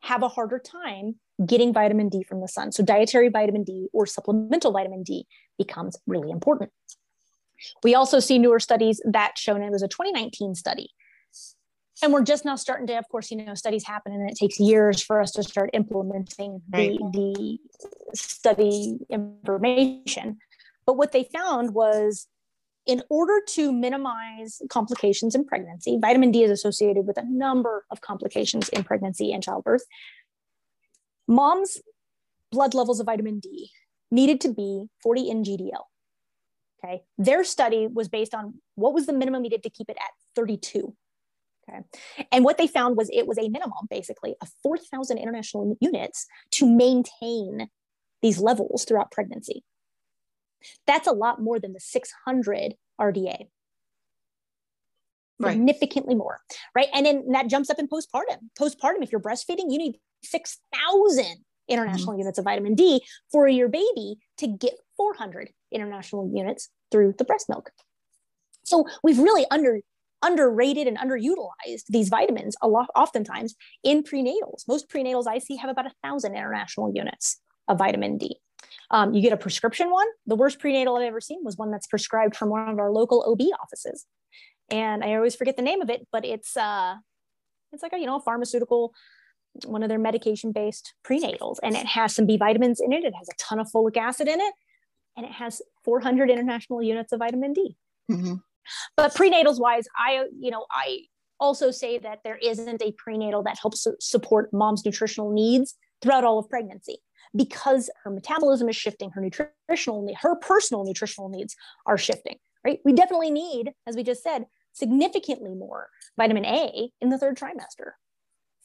have a harder time getting vitamin D from the sun. So, dietary vitamin D or supplemental vitamin D becomes really important. We also see newer studies that show, and it was a 2019 study. And we're just now starting to, of course, you know, studies happen and it takes years for us to start implementing Right. the, the study information. But what they found was in order to minimize complications in pregnancy, vitamin D is associated with a number of complications in pregnancy and childbirth. Mom's blood levels of vitamin D needed to be 40 NGDL. Okay. Their study was based on what was the minimum needed to keep it at 32. Okay. And what they found was it was a minimum, basically, of 4,000 international units to maintain these levels throughout pregnancy. That's a lot more than the 600 RDA. Right. Significantly more, right? And then that jumps up in postpartum. Postpartum, if you're breastfeeding, you need 6,000 international mm-hmm. units of vitamin D for your baby to get 400 international units through the breast milk. So we've really under underrated and underutilized these vitamins a lot oftentimes in prenatals. Most prenatals I see have about a thousand international units of vitamin D. Um, you get a prescription one. The worst prenatal I've ever seen was one that's prescribed from one of our local OB offices, and I always forget the name of it, but it's uh, it's like a you know a pharmaceutical, one of their medication based prenatals, and it has some B vitamins in it. It has a ton of folic acid in it, and it has 400 international units of vitamin D hmm but prenatals wise i you know i also say that there isn't a prenatal that helps support mom's nutritional needs throughout all of pregnancy. Because her metabolism is shifting her nutritional her personal nutritional needs are shifting right? We definitely need as we just said significantly more vitamin a in the third trimester.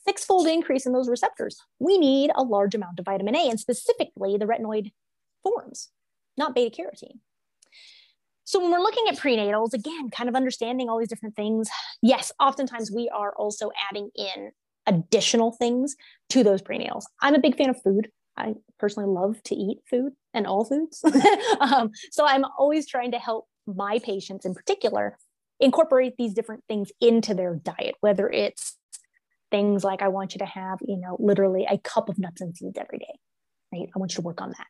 Six-fold increase in those receptors. We need a large amount of vitamin a and specifically the retinoid forms not beta carotene so when we're looking at prenatals, again, kind of understanding all these different things, yes, oftentimes we are also adding in additional things to those prenatals. I'm a big fan of food. I personally love to eat food and all foods. um, so I'm always trying to help my patients in particular incorporate these different things into their diet, whether it's things like I want you to have, you know, literally a cup of nuts and seeds every day, right? I want you to work on that.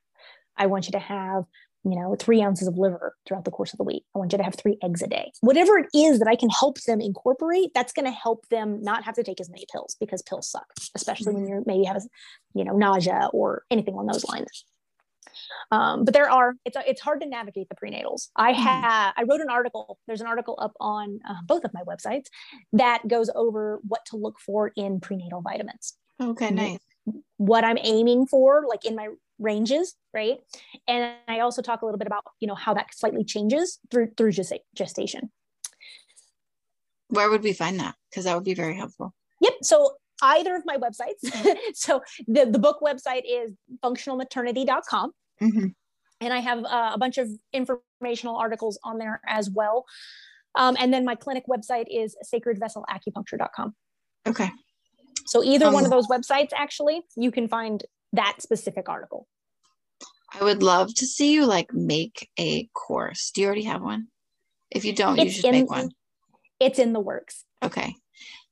I want you to have you know, three ounces of liver throughout the course of the week. I want you to have three eggs a day. Whatever it is that I can help them incorporate, that's going to help them not have to take as many pills because pills suck, especially when you're maybe have, you know, nausea or anything along those lines. Um, but there are it's it's hard to navigate the prenatals. I have I wrote an article. There's an article up on uh, both of my websites that goes over what to look for in prenatal vitamins. Okay, nice. What I'm aiming for, like in my ranges, right? And I also talk a little bit about you know how that slightly changes through through gestation. Where would we find that? Because that would be very helpful. Yep. So either of my websites. so the, the book website is functionalmaternity.com. Mm-hmm. And I have uh, a bunch of informational articles on there as well. Um, and then my clinic website is sacredvesselacupuncture.com. Okay. So either um, one of those websites, actually, you can find that specific article. I would love to see you like make a course. Do you already have one? If you don't, it's you should in, make one. It's in the works. Okay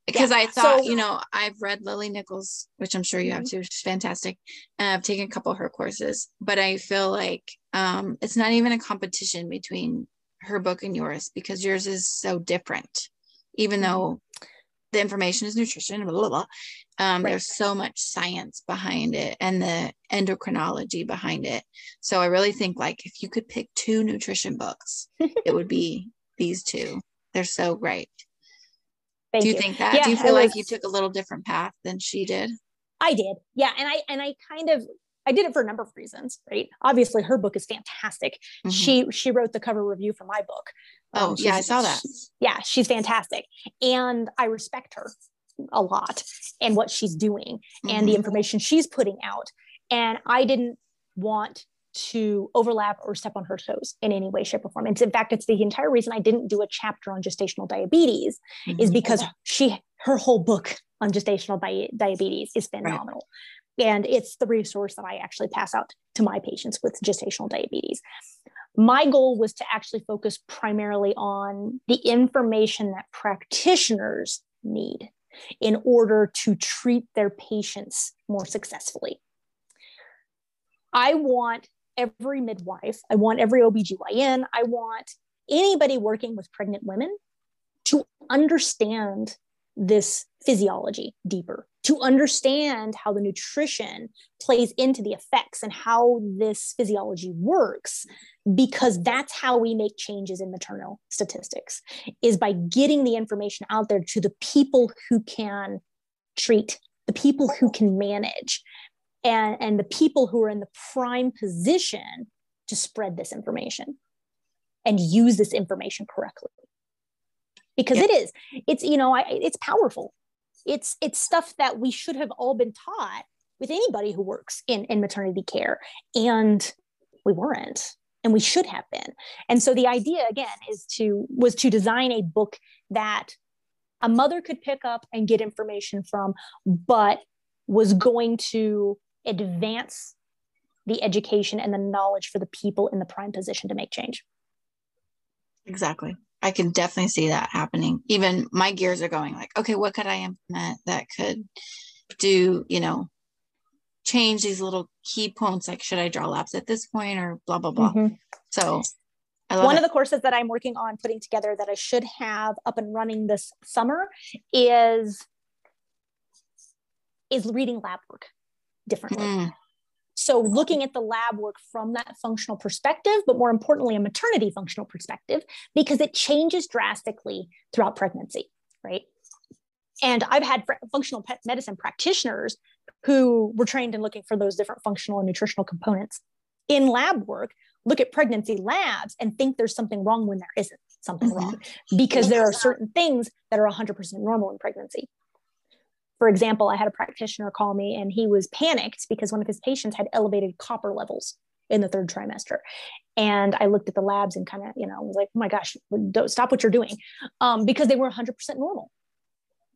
because yeah. I thought, so, you know, I've read Lily Nichols, which I'm sure you have mm-hmm. too. She's fantastic. And I've taken a couple of her courses, but I feel like um, it's not even a competition between her book and yours because yours is so different, even mm-hmm. though the information is nutrition, blah, blah, blah. Um, right. There's so much science behind it and the endocrinology behind it. So I really think like if you could pick two nutrition books, it would be these two. They're so great. Thank Do you, you. think that? Yeah, Do you feel like you took a little different path than she did? I did. Yeah. And I, and I kind of, I did it for a number of reasons, right? Obviously her book is fantastic. Mm-hmm. She, she wrote the cover review for my book. Oh um, yeah, I saw that. yeah. She's fantastic. And I respect her a lot and what she's doing mm-hmm. and the mm-hmm. information she's putting out. And I didn't want to overlap or step on her toes in any way, shape, or form. And in fact, it's the entire reason I didn't do a chapter on gestational diabetes mm-hmm. is because she her whole book on gestational di- diabetes is phenomenal. And it's the resource that I actually pass out to my patients with gestational diabetes. My goal was to actually focus primarily on the information that practitioners need in order to treat their patients more successfully. I want every midwife, I want every OBGYN, I want anybody working with pregnant women to understand this physiology deeper, to understand how the nutrition plays into the effects and how this physiology works, because that's how we make changes in maternal statistics, is by getting the information out there to the people who can treat, the people who can manage, and, and the people who are in the prime position to spread this information and use this information correctly because it is it's you know I, it's powerful it's it's stuff that we should have all been taught with anybody who works in in maternity care and we weren't and we should have been and so the idea again is to was to design a book that a mother could pick up and get information from but was going to advance the education and the knowledge for the people in the prime position to make change. Exactly. I can definitely see that happening. Even my gears are going like, okay, what could I implement that could do, you know, change these little key points? Like, should I draw labs at this point or blah, blah, blah. Mm-hmm. So one it. of the courses that I'm working on putting together that I should have up and running this summer is is reading lab work differently. Mm. So, looking at the lab work from that functional perspective, but more importantly, a maternity functional perspective, because it changes drastically throughout pregnancy, right? And I've had functional medicine practitioners who were trained in looking for those different functional and nutritional components in lab work, look at pregnancy labs and think there's something wrong when there isn't something mm-hmm. wrong because there are certain things that are 100% normal in pregnancy for example, I had a practitioner call me and he was panicked because one of his patients had elevated copper levels in the third trimester. And I looked at the labs and kind of, you know, was like, oh my gosh, don't stop what you're doing um, because they were 100% normal.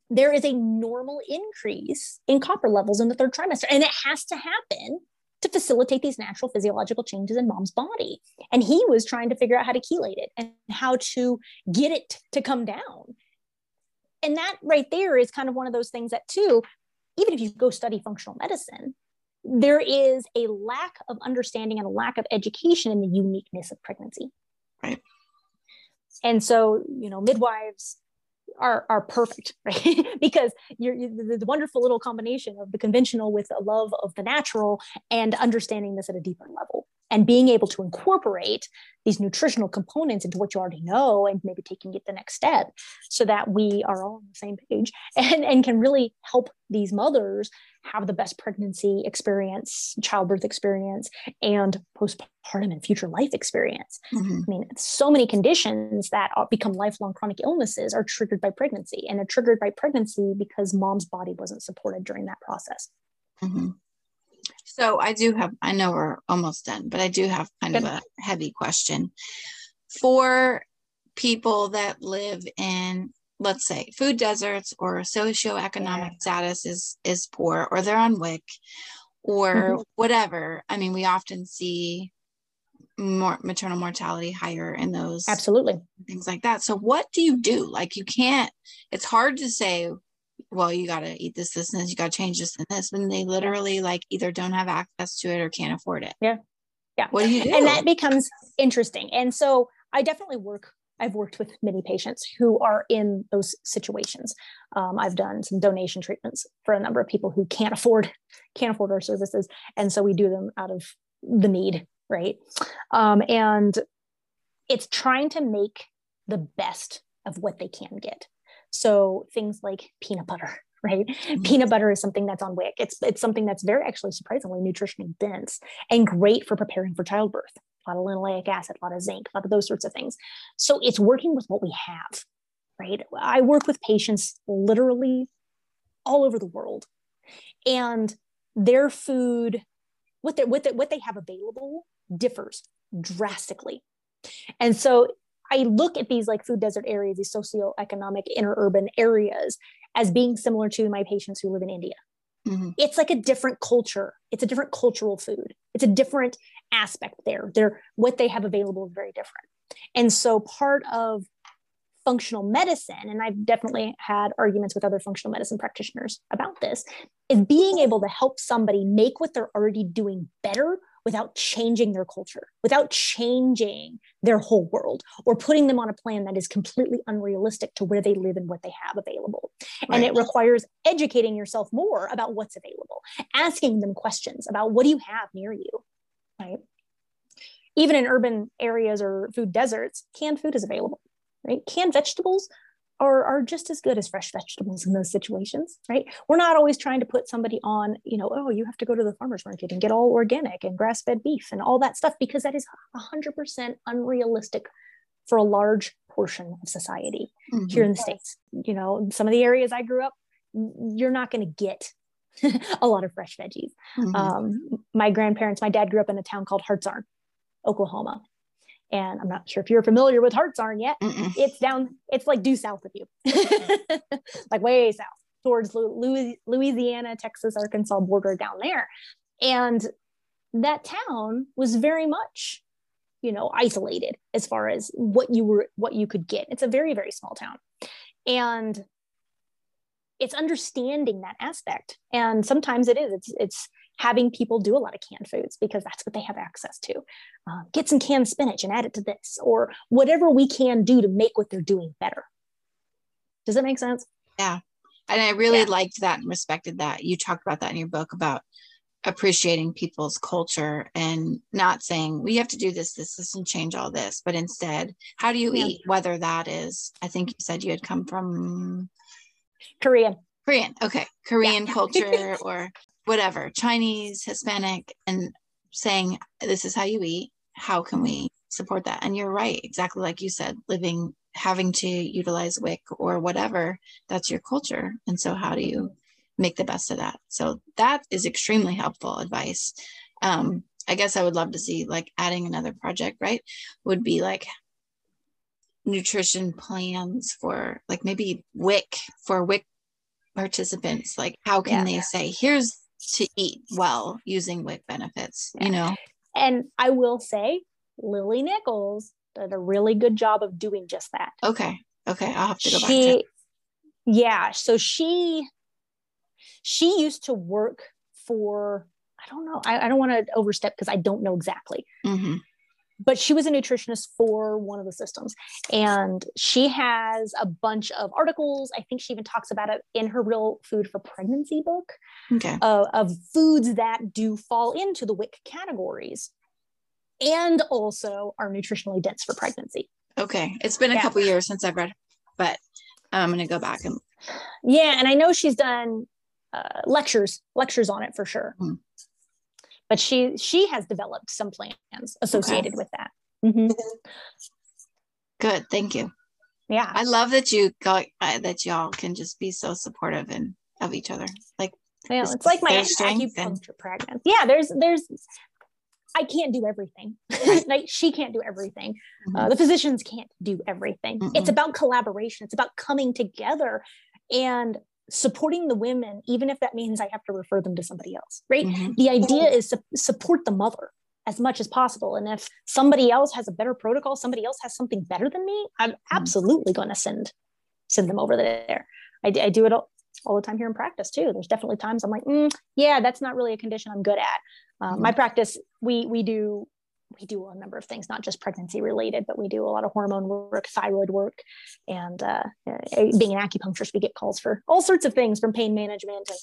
There is a normal increase in copper levels in the third trimester, and it has to happen to facilitate these natural physiological changes in mom's body. And he was trying to figure out how to chelate it and how to get it to come down and that right there is kind of one of those things that too even if you go study functional medicine there is a lack of understanding and a lack of education in the uniqueness of pregnancy. Right. And so, you know, midwives are are perfect, right? because you're, you're the wonderful little combination of the conventional with a love of the natural and understanding this at a deeper level and being able to incorporate these nutritional components into what you already know and maybe taking it the next step so that we are all on the same page and, and can really help these mothers have the best pregnancy experience, childbirth experience, and postpartum and future life experience. Mm-hmm. I mean, so many conditions that become lifelong chronic illnesses are triggered by pregnancy, and are triggered by pregnancy because mom's body wasn't supported during that process. Mm-hmm. So I do have, I know we're almost done, but I do have kind of a heavy question for people that live in let's say food deserts or socioeconomic yeah. status is is poor or they're on WIC or mm-hmm. whatever. I mean, we often see more maternal mortality higher in those absolutely things like that. So what do you do? Like you can't, it's hard to say, well, you got to eat this, this, and this, you got to change this and this, when they literally like either don't have access to it or can't afford it. Yeah. Yeah. What do you do? And that becomes interesting. And so I definitely work I've worked with many patients who are in those situations. Um, I've done some donation treatments for a number of people who can't afford can't afford our services, and so we do them out of the need, right? Um, and it's trying to make the best of what they can get. So things like peanut butter, right? Mm-hmm. Peanut butter is something that's on WIC. It's it's something that's very actually surprisingly nutritionally dense and great for preparing for childbirth a lot of linoleic acid, a lot of zinc, a lot of those sorts of things. So it's working with what we have, right? I work with patients literally all over the world, and their food, what they what they, what they have available, differs drastically. And so I look at these like food desert areas, these socioeconomic interurban areas, as being similar to my patients who live in India. Mm-hmm. It's like a different culture. It's a different cultural food. It's a different aspect there. They're what they have available is very different. And so part of functional medicine, and I've definitely had arguments with other functional medicine practitioners about this, is being able to help somebody make what they're already doing better without changing their culture, without changing their whole world, or putting them on a plan that is completely unrealistic to where they live and what they have available. Right. And it requires educating yourself more about what's available, asking them questions about what do you have near you, right? Even in urban areas or food deserts, canned food is available, right? Canned vegetables are, are just as good as fresh vegetables in those situations, right? We're not always trying to put somebody on, you know, oh, you have to go to the farmer's market and get all organic and grass fed beef and all that stuff because that is 100% unrealistic for a large portion of society mm-hmm. here in the States. You know, some of the areas I grew up, you're not going to get a lot of fresh veggies. Mm-hmm. Um, my grandparents, my dad grew up in a town called Hartshorne, Oklahoma. And I'm not sure if you're familiar with Hartshorne yet. Mm-mm. It's down, it's like due south of you, like way south towards Louisiana, Texas, Arkansas border down there. And that town was very much, you know, isolated as far as what you were, what you could get. It's a very, very small town. And it's understanding that aspect and sometimes it is it's it's having people do a lot of canned foods because that's what they have access to uh, get some canned spinach and add it to this or whatever we can do to make what they're doing better does that make sense yeah and i really yeah. liked that and respected that you talked about that in your book about appreciating people's culture and not saying we have to do this this this and change all this but instead how do you yeah. eat whether that is i think you said you had come from Korean. Korean. Okay. Korean yeah. culture or whatever, Chinese, Hispanic, and saying this is how you eat. How can we support that? And you're right, exactly like you said, living, having to utilize WIC or whatever, that's your culture. And so, how do you make the best of that? So, that is extremely helpful advice. Um, I guess I would love to see like adding another project, right? Would be like nutrition plans for like maybe WIC for WIC participants? Like, how can yeah. they say, here's to eat well using WIC benefits, yeah. you know? And I will say, Lily Nichols did a really good job of doing just that. Okay. Okay. I'll have to go she, back to Yeah. So she she used to work for I don't know. I, I don't want to overstep because I don't know exactly. Mm-hmm. But she was a nutritionist for one of the systems. And she has a bunch of articles. I think she even talks about it in her Real Food for Pregnancy book Okay. uh, of foods that do fall into the WIC categories and also are nutritionally dense for pregnancy. Okay. It's been a Yeah. couple years since I've read, but I'm gonna go back and Yeah, and I know she's done uh, lectures lectures on it for sure. Mm. But she she has developed some plans associated with that. Mhm. good. Thank you. Yeah, I love that you got uh, that y'all can just be so supportive and of each other. Like yeah, It's it's like my strength and- acupuncture pregnant. Yeah, there's there's I can't do everything. like she can't do everything. Uh, Mhm. the physicians can't do everything. It's Mm-mm. about collaboration. It's about coming together and supporting the women, even if that means I have to refer them to somebody else. Right. Mhm. The idea is to support the mother as much as possible. And if somebody else has a better protocol, somebody else has something better than me, I'm absolutely going to send send them over there. I do it all, all the time here in practice too. There's definitely times I'm like, "Mm, yeah, that's not really a condition I'm good at. Uh, My practice, we we do we do a number of things, not just pregnancy related, but we do a lot of hormone work, thyroid work, and uh, being an acupuncturist, we get calls for all sorts of things from pain management. And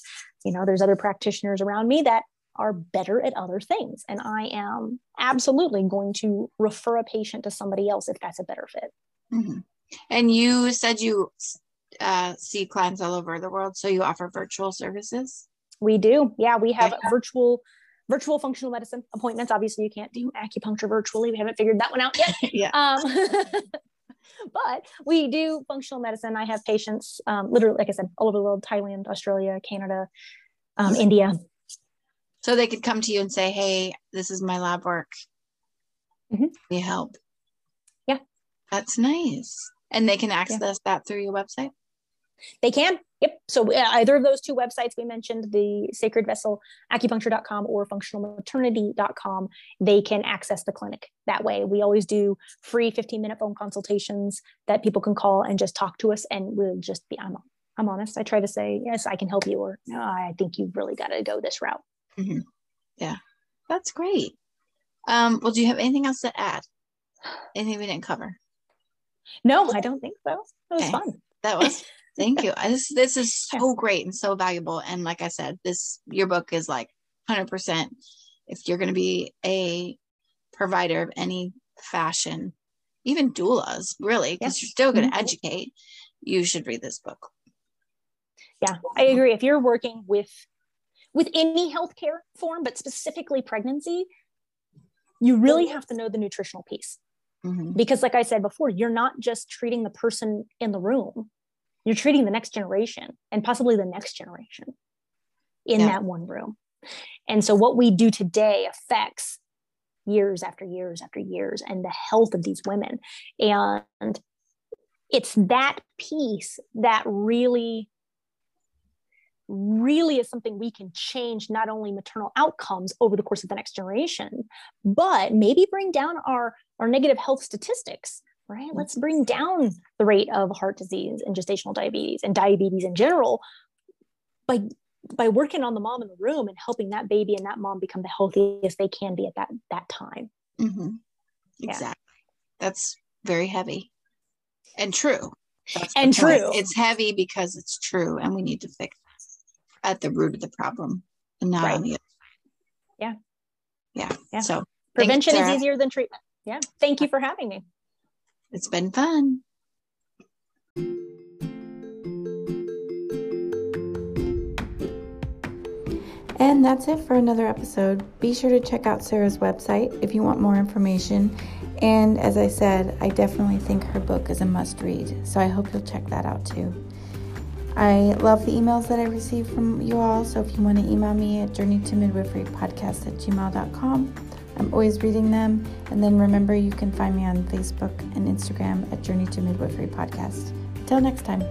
you know, there's other practitioners around me that are better at other things, and I am absolutely going to refer a patient to somebody else if that's a better fit. Mhm. And you said you uh, see clients all over the world, so you offer virtual services. We do. Yeah, we have Okay. virtual virtual functional medicine appointments. Obviously, you can't do acupuncture virtually. We haven't figured that one out yet. yeah. Um, but we do functional medicine. I have patients, um, literally, like I said, all over the world: Thailand, Australia, Canada, um, India. So they could come to you and say, "Hey, this is my lab work. Mhm. We help." Yeah. That's nice. And they can access that through your website. They can. Yep. So uh, either of those two websites we mentioned, the Sacred Vessel Acupuncture.com or functionalmaternity.com, they can access the clinic that way. We always do free 15 minute phone consultations that people can call and just talk to us. And we'll just be, I'm, I'm honest. I try to say, yes, I can help you, or no, I think you've really got to go this route. Yeah. That's great. Um, well, do you have anything else to add? Anything we didn't cover? No, I don't think so. It was Okay. fun. That was thank you. This this is so great and so valuable. And like I said, this your book is like 100%. If you're going to be a provider of any fashion, even doulas, really, because you're still going to Mhm. educate, you should read this book. Yeah, I agree. If you're working with with any healthcare form, but specifically pregnancy, you really have to know the nutritional piece. Mhm. because like i said before you're not just treating the person in the room you're treating the next generation and possibly the next generation in Yeah. that one room and so what we do today affects years after years after years and the health of these women and it's that piece that really really is something we can change not only maternal outcomes over the course of the next generation but maybe bring down our our negative health statistics right let's bring down the rate of heart disease and gestational diabetes and diabetes in general by by working on the mom in the room and helping that baby and that mom become the healthiest they can be at that that time Mhm. Yeah. Exactly. That's very heavy and true. That's And point. true. It's heavy because it's true, and we need to fix at the root of the problem and not Right. on the other. Yeah. Yeah. Yeah. So prevention is easier than treatment yeah thank you for having me it's been fun. And that's it for another episode. Be sure to check out Sarah's website if you want more information. And as I said, I definitely think her book is a must read. So I hope you'll check that out too. I love the emails that I receive from you all. So if you want to email me at journeytomidwiferypodcast at gmail.com, I'm always reading them. And then remember, you can find me on Facebook and Instagram at Journey to Midwifery Podcast. Till next time.